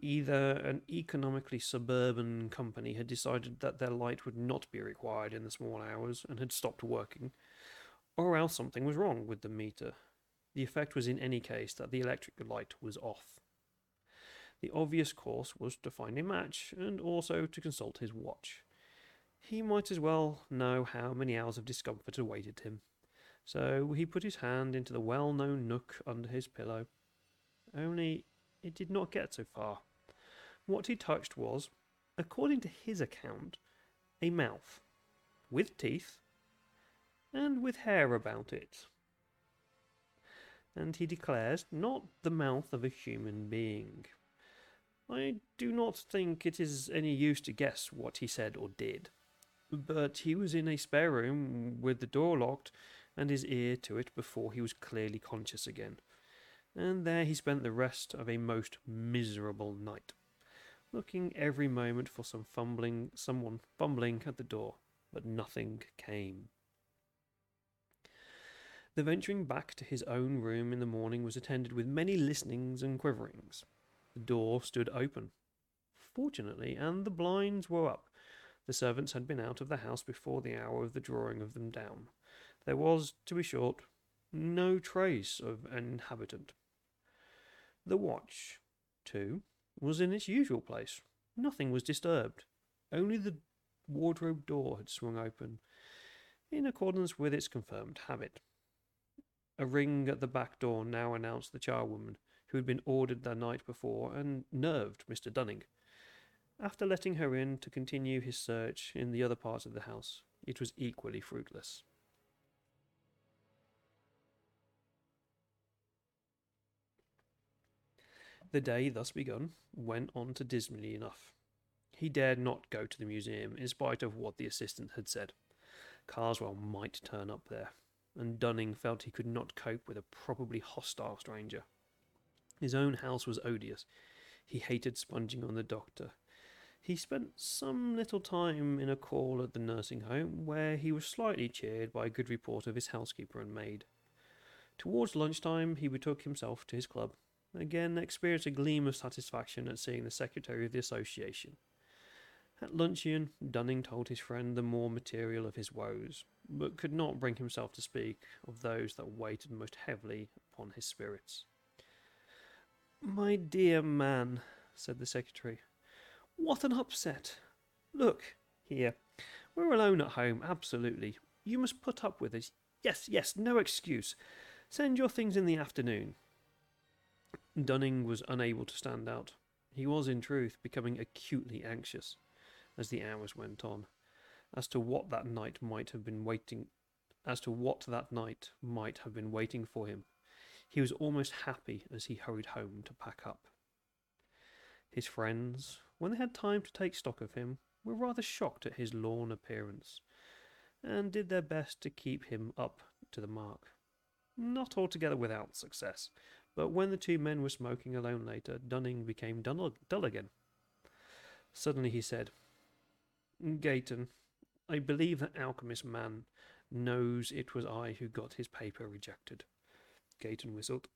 Speaker 1: Either an economically suburban company had decided that their light would not be required in the small hours and had stopped working, or else something was wrong with the meter. The effect was in any case that the electric light was off. The obvious course was to find a match and also to consult his watch. He might as well know how many hours of discomfort awaited him. So he put his hand into the well known nook under his pillow. Only it did not get so far. What he touched was, according to his account, a mouth with teeth and with hair about it. And he declares not the mouth of a human being. I do not think it is any use to guess what he said or did, but he was in a spare room with the door locked and his ear to it before he was clearly conscious again, and there he spent the rest of a most miserable night looking every moment for some fumbling someone fumbling at the door, but nothing came. The venturing back to his own room in the morning was attended with many listenings and quiverings. The door stood open, fortunately, and the blinds were up. The servants had been out of the house before the hour of the drawing of them down. There was, to be short, no trace of an inhabitant. The watch, too, was in its usual place. Nothing was disturbed. Only the wardrobe door had swung open, in accordance with its confirmed habit. A ring at the back door now announced the charwoman, who had been ordered the night before and nerved Mr. Dunning. After letting her in to continue his search in the other parts of the house, it was equally fruitless. The day thus begun went on to dismally enough. He dared not go to the museum in spite of what the assistant had said. Karswell might turn up there, and Dunning felt he could not cope with a probably hostile stranger. His own house was odious. He hated sponging on the doctor. He spent some little time in a call at the nursing home, where he was slightly cheered by a good report of his housekeeper and maid. Towards lunchtime, he betook himself to his club, again experienced a gleam of satisfaction at seeing the secretary of the association. At luncheon, Dunning told his friend the more material of his woes, but could not bring himself to speak of those that weighted most heavily upon his spirits. My dear man, said the secretary, what an upset! Look, here, we're alone at home, absolutely. You must put up with it. Yes, yes, no excuse. Send your things in the afternoon. Dunning was unable to stand out. He was, in truth, becoming acutely anxious as the hours went on, as to what that night might have been waiting as to what that night might have been waiting for him. He was almost happy as he hurried home to pack up. His friends, when they had time to take stock of him, were rather shocked at his lorn appearance, and did their best to keep him up to the mark. Not altogether without success, but when the two men were smoking alone later, Dunning became dull, dull again. Suddenly he said, Gayton, I believe that alchemist man knows it was I who got his paper rejected. Gayton whistled.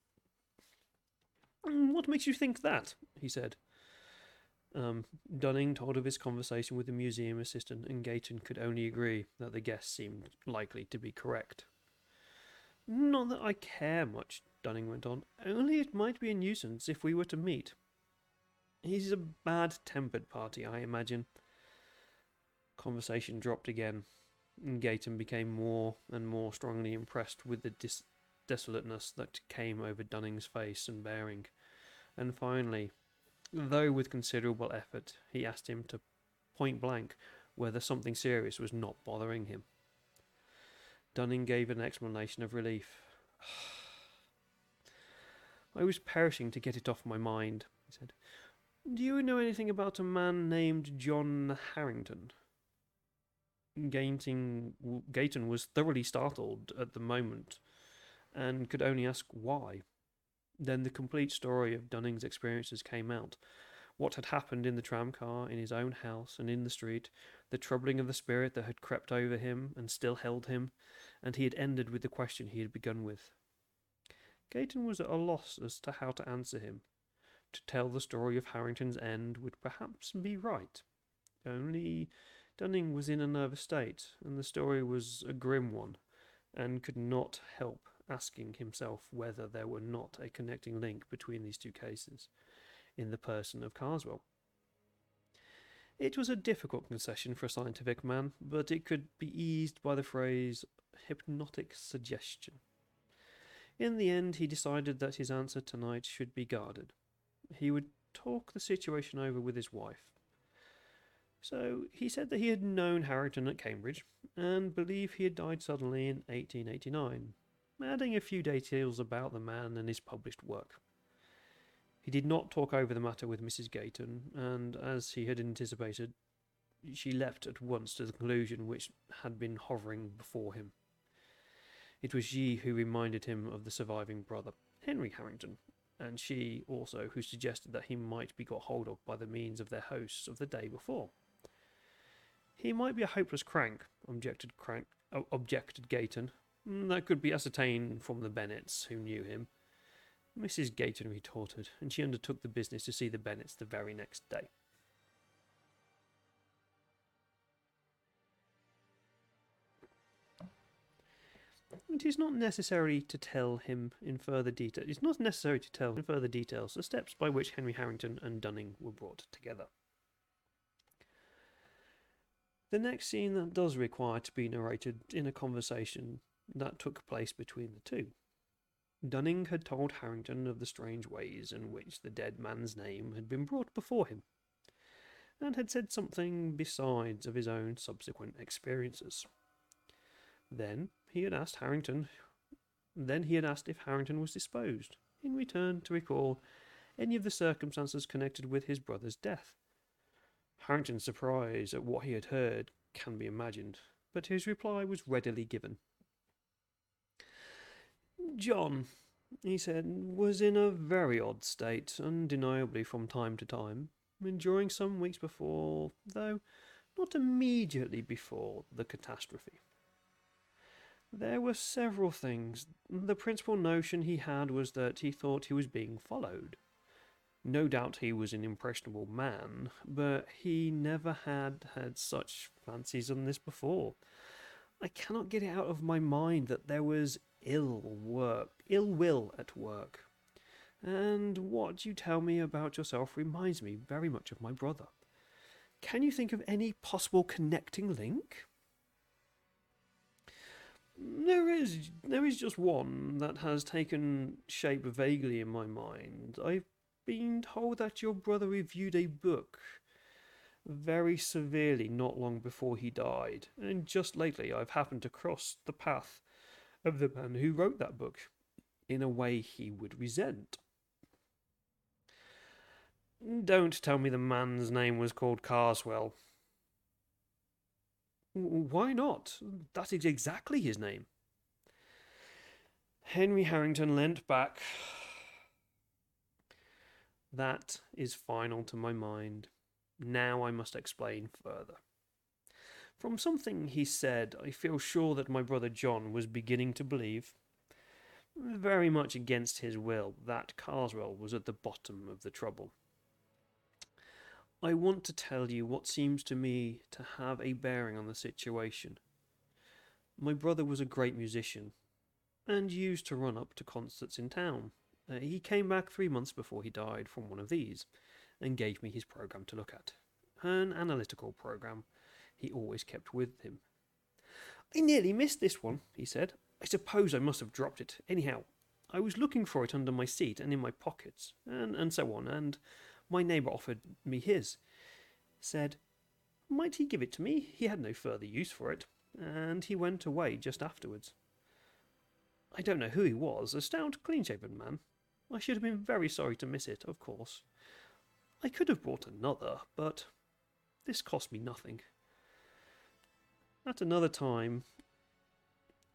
Speaker 1: What makes you think that? he said. Um, Dunning told of his conversation with the museum assistant, and Gayton could only agree that the guess seemed likely to be correct. Not that I care much, Dunning went on, only it might be a nuisance if we were to meet. He's a bad tempered party, I imagine. Conversation dropped again, and Gayton became more and more strongly impressed with the dis- desolateness that came over Dunning's face and bearing, and finally, though with considerable effort, he asked him to point blank whether something serious was not bothering him. Dunning gave an exclamation of relief. I was perishing to get it off my mind, he said. Do you know anything about a man named John Harrington? Gayton, Gayton was thoroughly startled at the moment and could only ask why. Then the complete story of Dunning's experiences came out. What had happened in the tramcar, in his own house, and in the street, the troubling of the spirit that had crept over him and still held him, and he had ended with the question he had begun with. Gayton was at a loss as to how to answer him. To tell the story of Harrington's end would perhaps be right. Only Dunning was in a nervous state, and the story was a grim one, and could not help asking himself whether there were not a connecting link between these two cases, in the person of Karswell. It was a difficult concession for a scientific man, but it could be eased by the phrase hypnotic suggestion. In the end, he decided that his answer tonight should be guarded. He would talk the situation over with his wife. So he said that he had known Harrington at Cambridge and believed he had died suddenly in 1889, adding a few details about the man and his published work. He did not talk over the matter with Mrs. Gayton, and as he had anticipated, she leapt at once to the conclusion which had been hovering before him. It was she who reminded him of the surviving brother, Henry Harrington, and she also who suggested that he might be got hold of by the means of their hosts of the day before. He might be a hopeless crank, objected Crank, oh, objected Gayton. "Mm, That could be ascertained from the Bennets, who knew him. Mrs. Gayton retorted, and she undertook the business to see the Bennets the very next day. It is not necessary to tell him in further detail. It's not necessary to tell in further details the steps by which Henry Harrington and Dunning were brought together. The next scene that does require to be narrated in a conversation that took place between the two. Dunning had told Harrington of the strange ways in which the dead man's name had been brought before him, and had said something besides of his own subsequent experiences. Then he had asked Harrington. Then he had asked if Harrington was disposed, in return, to recall any of the circumstances connected with his brother's death. Harrington's surprise at what he had heard can be imagined, but his reply was readily given. John, he said, was in a very odd state, undeniably from time to time, during some weeks before, though not immediately before the catastrophe. There were several things. The principal notion he had was that he thought he was being followed. No doubt he was an impressionable man, but he never had had such fancies on this before. I cannot get it out of my mind that there was ill work, ill will at work. And what you tell me about yourself reminds me very much of my brother. Can you think of any possible connecting link? There is there is just one that has taken shape vaguely in my mind. I've been told that your brother reviewed a book very severely not long before he died, and just lately I've happened to cross the path of the man who wrote that book in a way he would resent. Don't tell me the man's name was called Karswell. Why not? That is exactly his name. Henry Harrington leant back. That is final to my mind. Now I must explain further. From something he said, I feel sure that my brother John was beginning to believe, very much against his will, that Karswell was at the bottom of the trouble. I want to tell you what seems to me to have a bearing on the situation. My brother was a great musician, and used to run up to concerts in town. Uh, he came back three months before he died from one of these, and gave me his program to look at. An analytical program he always kept with him. I nearly missed this one, he said. I suppose I must have dropped it. Anyhow, I was looking for it under my seat and in my pockets, and, and so on, and my neighbour offered me his. Said, might he give it to me? He had no further use for it, and he went away just afterwards. I don't know who he was, a stout, clean shaven man. I should have been very sorry to miss it, of course. I could have bought another, but this cost me nothing. At another time,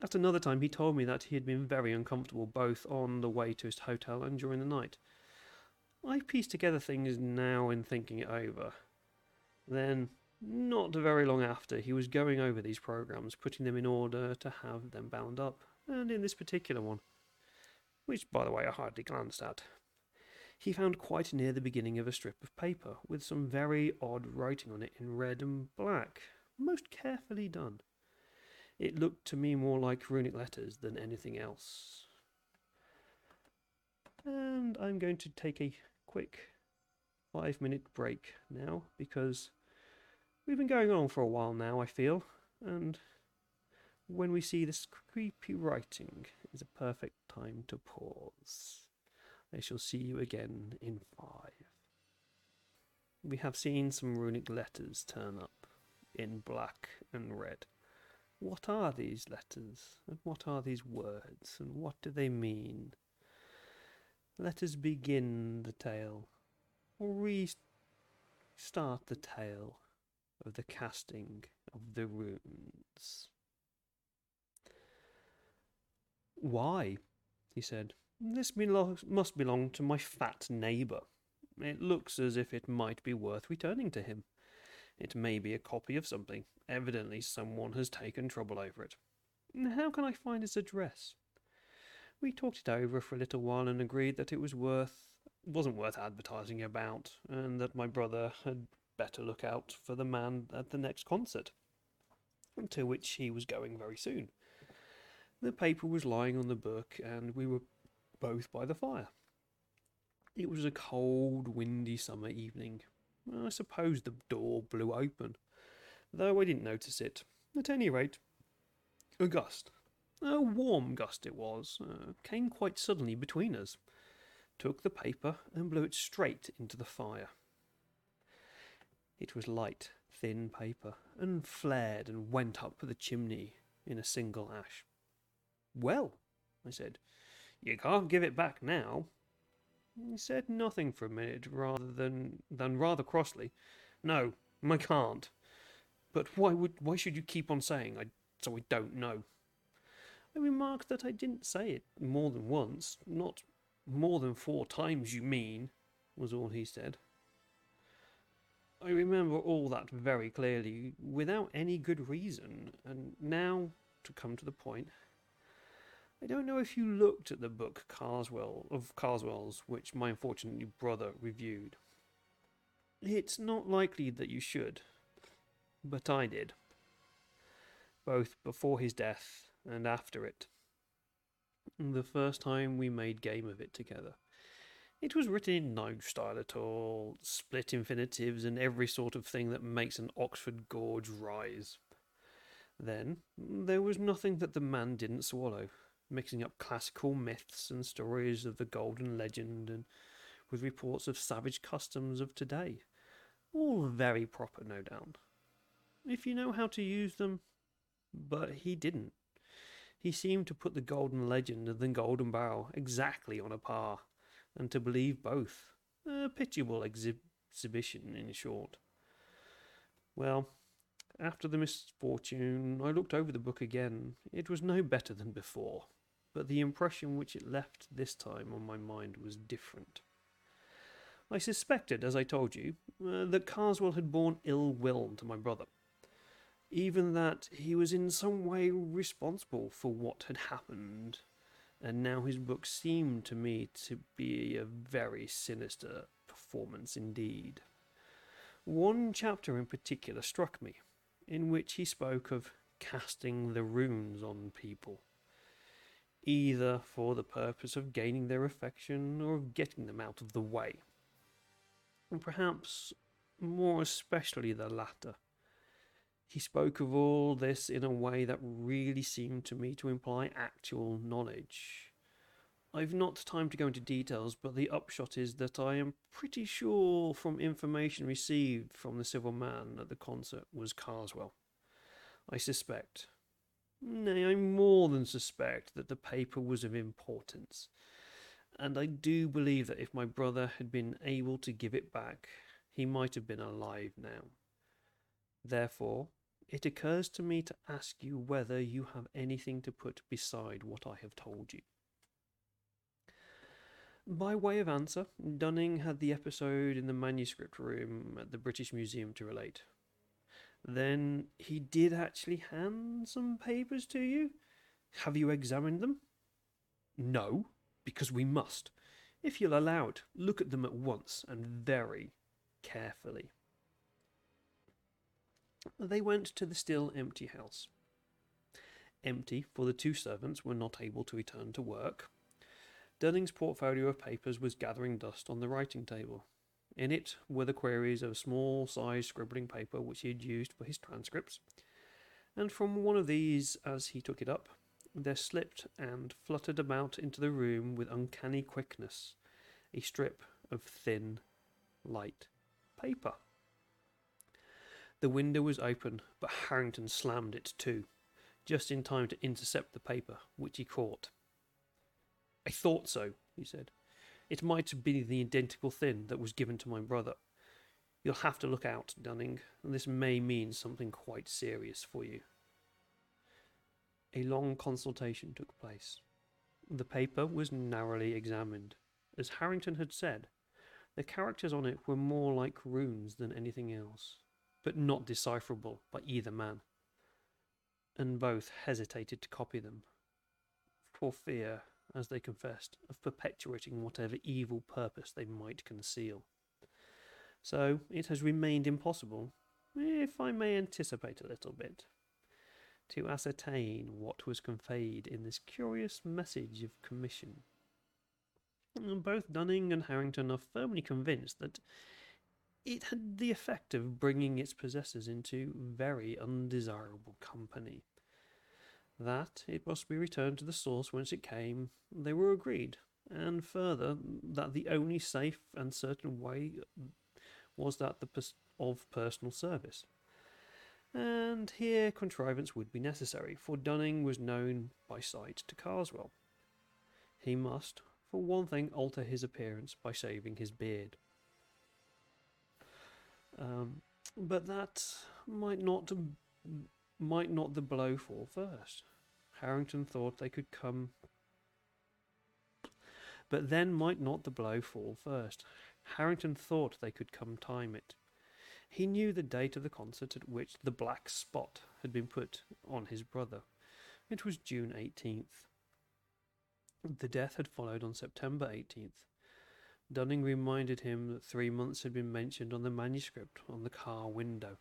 Speaker 1: at another time, he told me that he had been very uncomfortable both on the way to his hotel and during the night. I piece together things now in thinking it over. Then, not very long after, he was going over these programs, putting them in order to have them bound up, and in this particular one, which, by the way, I hardly glanced at, he found quite near the beginning of a strip of paper with some very odd writing on it in red and black, most carefully done. It looked to me more like runic letters than anything else. And I'm going to take a quick five minute break now because we've been going on for a while now, I feel, and when we see this creepy writing is a perfect time to pause. I shall see you again in five. We have seen some runic letters turn up in black and red. What are these letters, and what are these words, and what do they mean? Let us begin the tale, or restart the tale of the casting of the runes. Why? he said. This belo- must belong to my fat neighbour. It looks as if it might be worth returning to him. It may be a copy of something. Evidently, someone has taken trouble over it. How can I find his address? We talked it over for a little while and agreed that it was worth wasn't worth advertising about, and that my brother had better look out for the man at the next concert, to which he was going very soon. The paper was lying on the book, and we were both by the fire. It was a cold, windy summer evening. I suppose the door blew open, though I didn't notice it. At any rate, a gust, a warm gust it was, uh, came quite suddenly between us, took the paper and blew it straight into the fire. It was light, thin paper, and flared and went up the chimney in a single ash. Well, I said, you can't give it back now. He said nothing for a minute, rather than than rather crossly, "No, I can't. But why would why should you keep on saying I so I don't know?" I remarked that I didn't say it more than once, not more than four times. You mean, was all he said. I remember all that very clearly, without any good reason, and now to come to the point. I don't know if you looked at the book Karswell of Karswell's, which my unfortunate brother reviewed. It's not likely that you should, but I did, both before his death and after it. The first time we made game of it together. It was written in no style at all, split infinitives and every sort of thing that makes an Oxford gorge rise. Then there was nothing that the man didn't swallow mixing up classical myths and stories of the golden legend and with reports of savage customs of today. All very proper, no doubt. If you know how to use them, but he didn't. He seemed to put the golden legend and the golden barrel exactly on a par, and to believe both. A pitiable exhibition, in short. Well, after the misfortune, I looked over the book again. It was no better than before but the impression which it left this time on my mind was different. I suspected, as I told you, uh, that Karswell had borne ill will to my brother, even that he was in some way responsible for what had happened, and now his book seemed to me to be a very sinister performance indeed. One chapter in particular struck me, in which he spoke of casting the runes on people either for the purpose of gaining their affection or of getting them out of the way. And perhaps more especially the latter. He spoke of all this in a way that really seemed to me to imply actual knowledge. I've not time to go into details, but the upshot is that I am pretty sure from information received from the civil man at the concert was Karswell. I suspect, Nay, I more than suspect that the paper was of importance, and I do believe that if my brother had been able to give it back, he might have been alive now. Therefore, it occurs to me to ask you whether you have anything to put beside what I have told you. By way of answer, Dunning had the episode in the manuscript room at the British Museum to relate. Then he did actually hand some papers to you? Have you examined them? No, because we must. If you'll allow it, look at them at once and very carefully. They went to the still empty house. Empty, for the two servants were not able to return to work. Dunning's portfolio of papers was gathering dust on the writing table. In it were the queries of small sized scribbling paper which he had used for his transcripts, and from one of these, as he took it up, there slipped and fluttered about into the room with uncanny quickness a strip of thin, light paper. The window was open, but Harrington slammed it to, just in time to intercept the paper, which he caught. I thought so, he said. It might be the identical thing that was given to my brother. You'll have to look out, Dunning, and this may mean something quite serious for you. A long consultation took place. The paper was narrowly examined. As Harrington had said, the characters on it were more like runes than anything else, but not decipherable by either man. And both hesitated to copy them, for fear, as they confessed, of perpetuating whatever evil purpose they might conceal. So it has remained impossible, if I may anticipate a little bit, to ascertain what was conveyed in this curious message of commission. Both Dunning and Harrington are firmly convinced that it had the effect of bringing its possessors into very undesirable company. That it must be returned to the source whence it came, they were agreed, and further, that the only safe and certain way was that of personal service. And here contrivance would be necessary, for Dunning was known by sight to Karswell. He must, for one thing, alter his appearance by shaving his beard. Um, but that might not might not the blow fall first. Harrington thought they could come. But then might not the blow fall first. Harrington thought they could come time it. He knew the date of the concert at which the black spot had been put on his brother. It was June 18th. The death had followed on September 18th. Dunning reminded him that three months had been mentioned on the manuscript on the car window.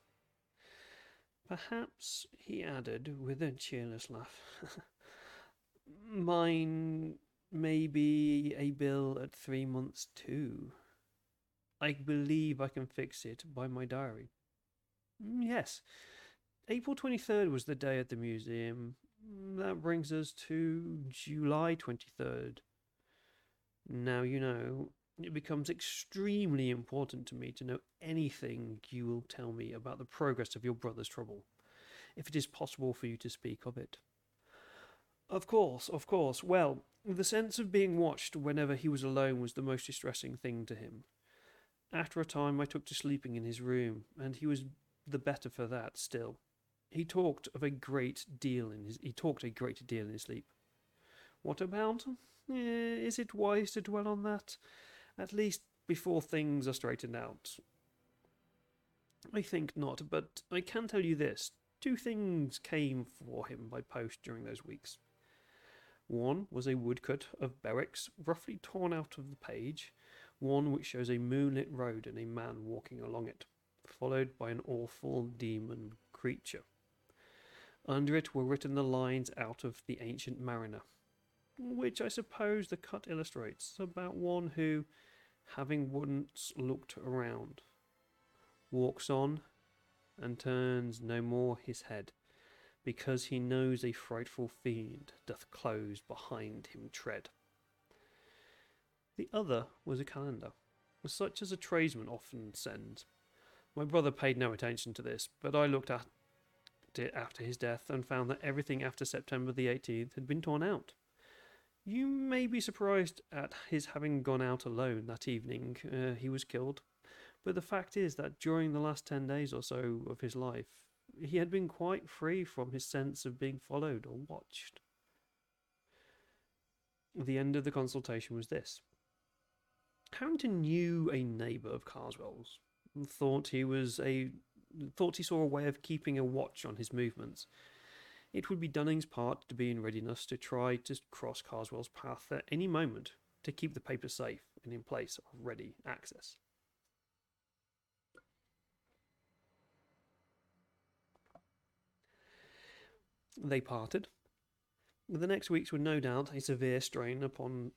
Speaker 1: Perhaps, he added with a cheerless laugh, mine may be a bill at three months too. I believe I can fix it by my diary. Mm, yes, April 23rd was the day at the museum. That brings us to July 23rd. Now you know, it becomes extremely important to me to know anything you will tell me about the progress of your brother's trouble, if it is possible for you to speak of it. Of course, of course. Well, the sense of being watched whenever he was alone was the most distressing thing to him. After a time, I took to sleeping in his room, and he was the better for that still. He talked of a great deal in his he talked a great deal in his sleep. What about? Eh, is it wise to dwell on that? At least before things are straightened out. I think not, but I can tell you this. Two things came for him by post during those weeks. One was a woodcut of Bewick's, roughly torn out of the page, one which shows a moonlit road and a man walking along it, followed by an awful demon creature. Under it were written the lines out of The Ancient Mariner, which I suppose the cut illustrates about one who, having once looked around, walks on and turns no more his head, because he knows a frightful fiend doth close behind him tread. The other was a calendar, such as a tradesman often sends. My brother paid no attention to this, but I looked at it after his death and found that everything after September the 18th had been torn out. You may be surprised at his having gone out alone that evening uh, he was killed, but the fact is that during the last ten days or so of his life, he had been quite free from his sense of being followed or watched. The end of the consultation was this. Harrington knew a neighbour of Karswell's, thought he was a thought he saw a way of keeping a watch on his movements. It would be Dunning's part to be in readiness to try to cross Karswell's path at any moment to keep the paper safe and in place of ready access. They parted. The next weeks were no doubt a severe strain upon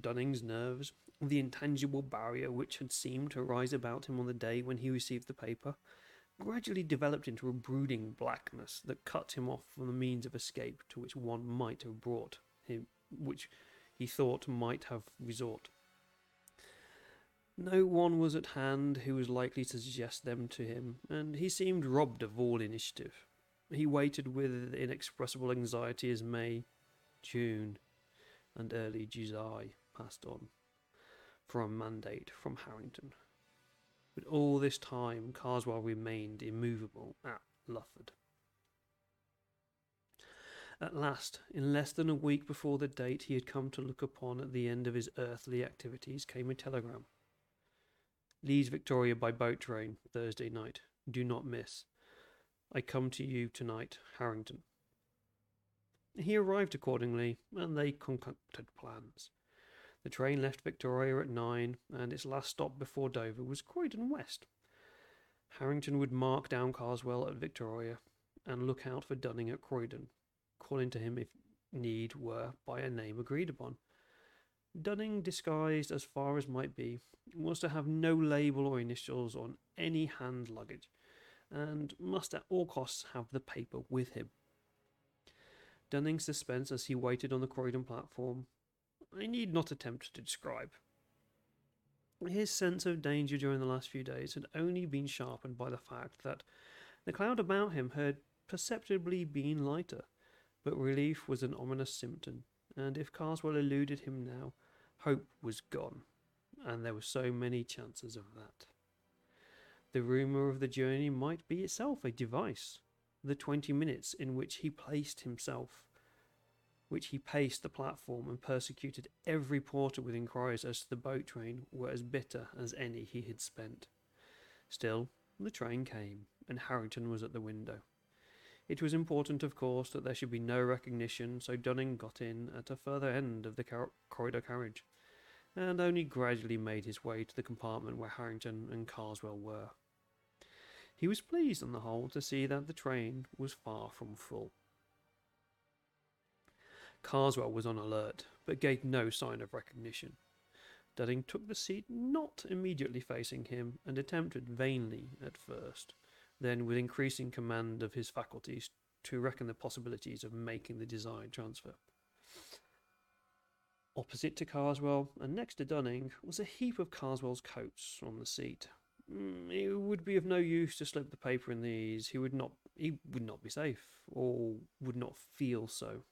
Speaker 1: Dunning's nerves. The intangible barrier which had seemed to rise about him on the day when he received the paper gradually developed into a brooding blackness that cut him off from the means of escape to which one might have brought him, which he thought might have resort. No one was at hand who was likely to suggest them to him, and he seemed robbed of all initiative. He waited with inexpressible anxiety as May, June, and early July passed on for a mandate from Harrington. But all this time, Karswell remained immovable at Lufford. At last, in less than a week before the date he had come to look upon at the end of his earthly activities, came a telegram. Leeds Victoria by boat train, Thursday night. Do not miss. I come to you tonight, Harrington. He arrived accordingly, and they concocted plans. The train left Victoria at nine, and its last stop before Dover was Croydon West. Harrington would mark down Karswell at Victoria and look out for Dunning at Croydon, calling to him if need were by a name agreed upon. Dunning, disguised as far as might be, was to have no label or initials on any hand luggage, and must at all costs have the paper with him. Dunning's suspense as he waited on the Croydon platform, I need not attempt to describe. His sense of danger during the last few days had only been sharpened by the fact that the cloud about him had perceptibly been lighter, but relief was an ominous symptom, and if Karswell eluded him now, hope was gone, and there were so many chances of that. The rumour of the journey might be itself a device, the twenty minutes in which he placed himself which he paced the platform and persecuted every porter with inquiries as to the boat train were as bitter as any he had spent. Still, the train came, and Harrington was at the window. It was important, of course, that there should be no recognition, so Dunning got in at a further end of the car- corridor carriage, and only gradually made his way to the compartment where Harrington and Karswell were. He was pleased, on the whole, to see that the train was far from full. Karswell was on alert, but gave no sign of recognition. Dunning took the seat not immediately facing him, and attempted vainly at first, then with increasing command of his faculties, to reckon the possibilities of making the desired transfer. Opposite to Karswell, and next to Dunning, was a heap of Karswell's coats on the seat. Mm, it would be of no use to slip the paper in these. He would not. He would not be safe, or would not feel so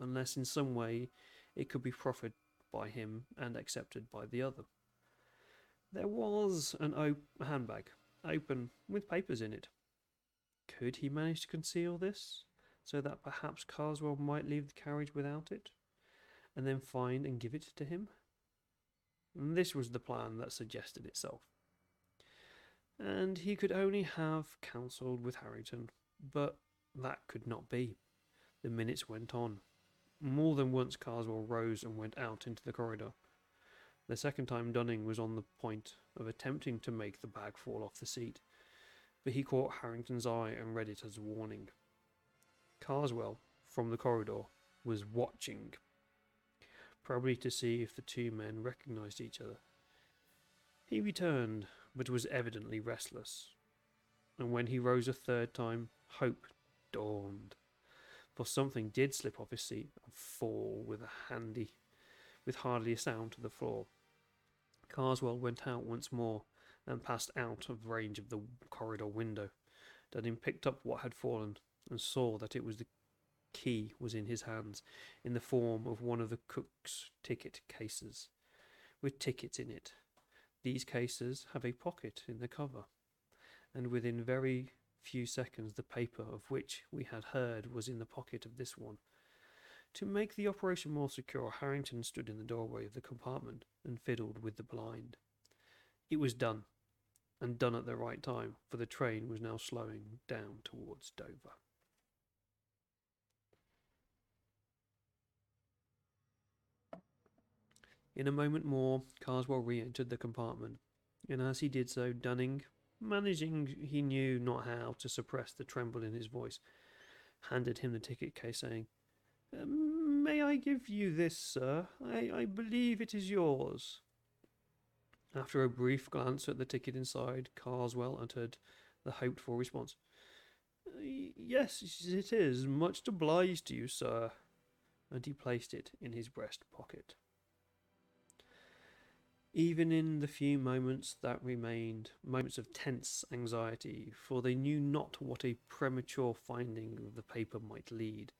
Speaker 1: unless in some way it could be proffered by him and accepted by the other. There was an op- handbag, open, with papers in it. Could he manage to conceal this, so that perhaps Karswell might leave the carriage without it, and then find and give it to him? And this was the plan that suggested itself. And he could only have counselled with Harrington, but that could not be. The minutes went on. More than once, Karswell rose and went out into the corridor. The second time, Dunning was on the point of attempting to make the bag fall off the seat, but he caught Harrington's eye and read it as a warning. Karswell, from the corridor, was watching, probably to see if the two men recognized each other. He returned, but was evidently restless, and when he rose a third time, hope dawned for something did slip off his seat and fall with a handy, with hardly a sound to the floor. Karswell went out once more and passed out of range of the corridor window. Dunning picked up what had fallen and saw that it was the key was in his hands, in the form of one of the cook's ticket cases, with tickets in it. These cases have a pocket in the cover, and within very few seconds the paper of which we had heard was in the pocket of this one. To make the operation more secure, Harrington stood in the doorway of the compartment and fiddled with the blind. It was done, and done at the right time, for the train was now slowing down towards Dover. In a moment more, Karswell re entered the compartment, and as he did so, Dunning, managing he knew not how to suppress the tremble in his voice, handed him the ticket case, saying, uh, May I give you this, sir? I, I believe it is yours. After a brief glance at the ticket inside, Karswell uttered the hoped for response. Yes, it is. Much obliged to you, sir. And he placed it in his breast pocket. Even in the few moments that remained, moments of tense anxiety, for they knew not what a premature finding of the paper might lead,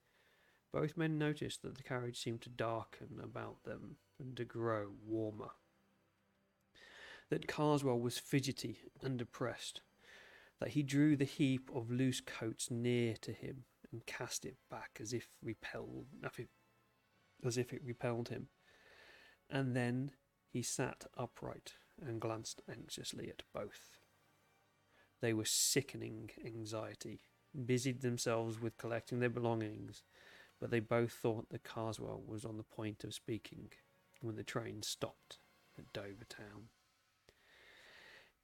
Speaker 1: both men noticed that the carriage seemed to darken about them and to grow warmer. That Karswell was fidgety and depressed, that he drew the heap of loose coats near to him and cast it back as if repelled, as if it repelled him. And then he sat upright and glanced anxiously at both. They were sickening anxiety, busied themselves with collecting their belongings, but they both thought that Karswell was on the point of speaking when the train stopped at Dover town.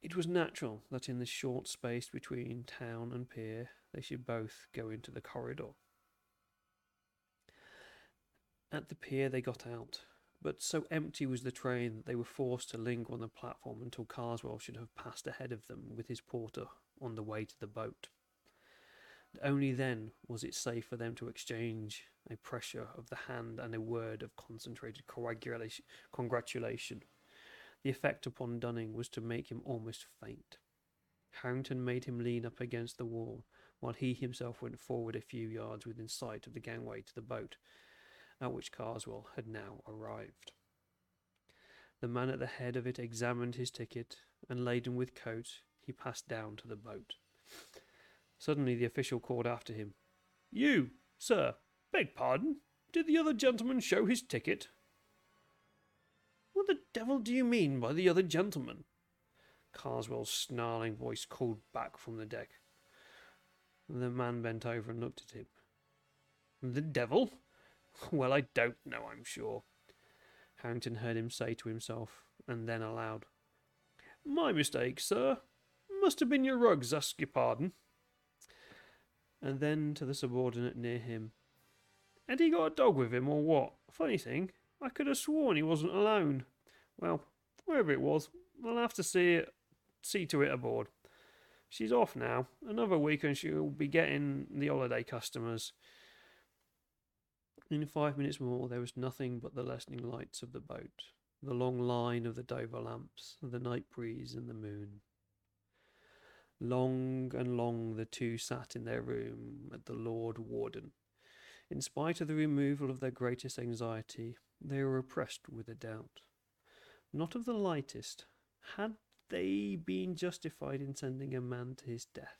Speaker 1: It was natural that in the short space between town and pier they should both go into the corridor. At the pier they got out, but so empty was the train that they were forced to linger on the platform until Karswell should have passed ahead of them with his porter on the way to the boat. Only then was it safe for them to exchange a pressure of the hand and a word of concentrated congratulation. The effect upon Dunning was to make him almost faint. Harrington made him lean up against the wall, while he himself went forward a few yards within sight of the gangway to the boat, at which Karswell had now arrived. The man at the head of it examined his ticket, and laden with coat, he passed down to the boat. Suddenly the official called after him, You, sir, beg pardon, did the other gentleman show his ticket? What the devil do you mean by the other gentleman? Karswell's snarling voice called back from the deck. The man bent over and looked at him. The devil? Well, I don't know, I'm sure. Harrington heard him say to himself, and then aloud, My mistake, sir. Must have been your rugs, ask your pardon. And then to the subordinate near him, Had he got a dog with him, or what? Funny thing, I could have sworn he wasn't alone. Well, wherever it was, I'll have to see it, see to it aboard. She's off now. Another week and she'll be getting the holiday customers. In five minutes more, there was nothing but the lessening lights of the boat, the long line of the Dover lamps, the night breeze, and the moon. Long and long the two sat in their room at the Lord Warden. In spite of the removal of their greatest anxiety, they were oppressed with a doubt. Not of the lightest. Had they been justified in sending a man to his death,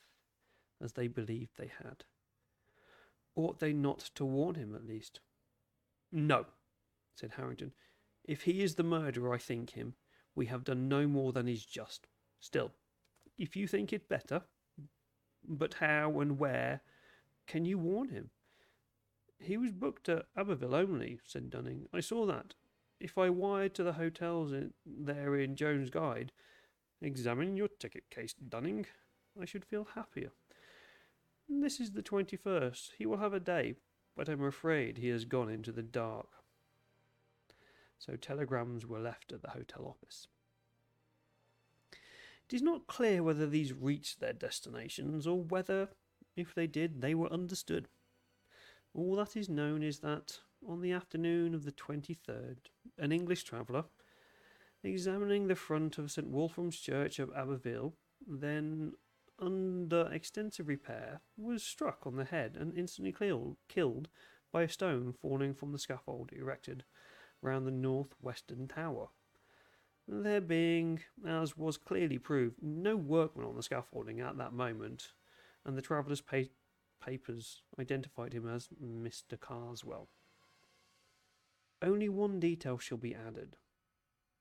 Speaker 1: as they believed they had? Ought they not to warn him at least? No, said Harrington. If he is the murderer I think him, we have done no more than is just. Still, if you think it better, but how and where can you warn him? He was booked at Abbeville only, said Dunning. I saw that. If I wired to the hotels in, there in Jones' Guide, examine your ticket case, Dunning, I should feel happier. This is the 21st. He will have a day, but I'm afraid he has gone into the dark. So telegrams were left at the hotel office. It is not clear whether these reached their destinations or whether, if they did, they were understood. All that is known is that, on the afternoon of the 23rd, an English traveller, examining the front of St Wulfram's Church of Abbeville, then under extensive repair, was struck on the head and instantly killed by a stone falling from the scaffold erected round the north-western tower. There being, as was clearly proved, no workmen on the scaffolding at that moment, and the traveller's pa- papers identified him as Mr. Karswell. Only one detail shall be added.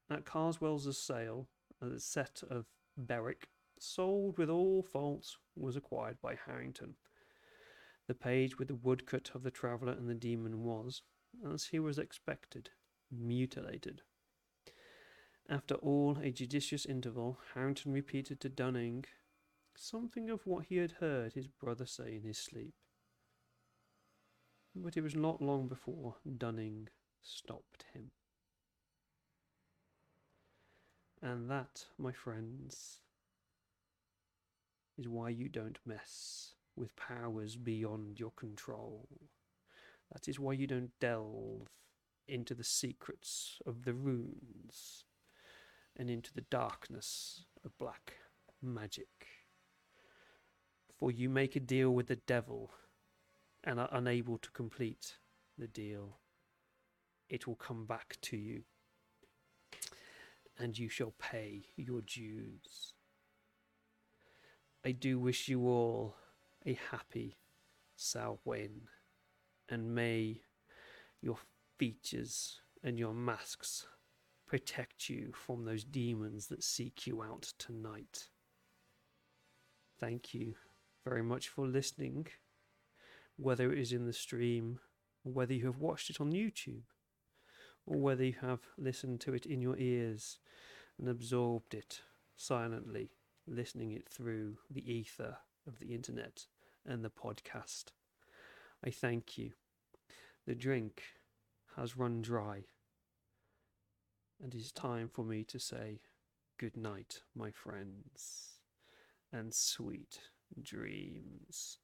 Speaker 1: At Karswell's sale, a set of Bewick, sold with all faults, was acquired by Harrington. The page with the woodcut of the traveller and the demon was, as he was expected, mutilated. After all a judicious interval, Harrington repeated to Dunning something of what he had heard his brother say in his sleep. But it was not long before Dunning stopped him. And that, my friends, is why you don't mess with powers beyond your control. That is why you don't delve into the secrets of the runes and into the darkness of black magic. For you make a deal with the devil and are unable to complete the deal. It will come back to you, and you shall pay your dues. I do wish you all a happy Samhain, and may your features and your masks protect you from those demons that seek you out tonight. Thank you very much for listening, whether it is in the stream, or whether you have watched it on YouTube, or whether you have listened to it in your ears and absorbed it silently, listening it through the ether of the internet and the podcast. I thank you. The drink has run dry, and it is time for me to say good night, my friends, and sweet dreams.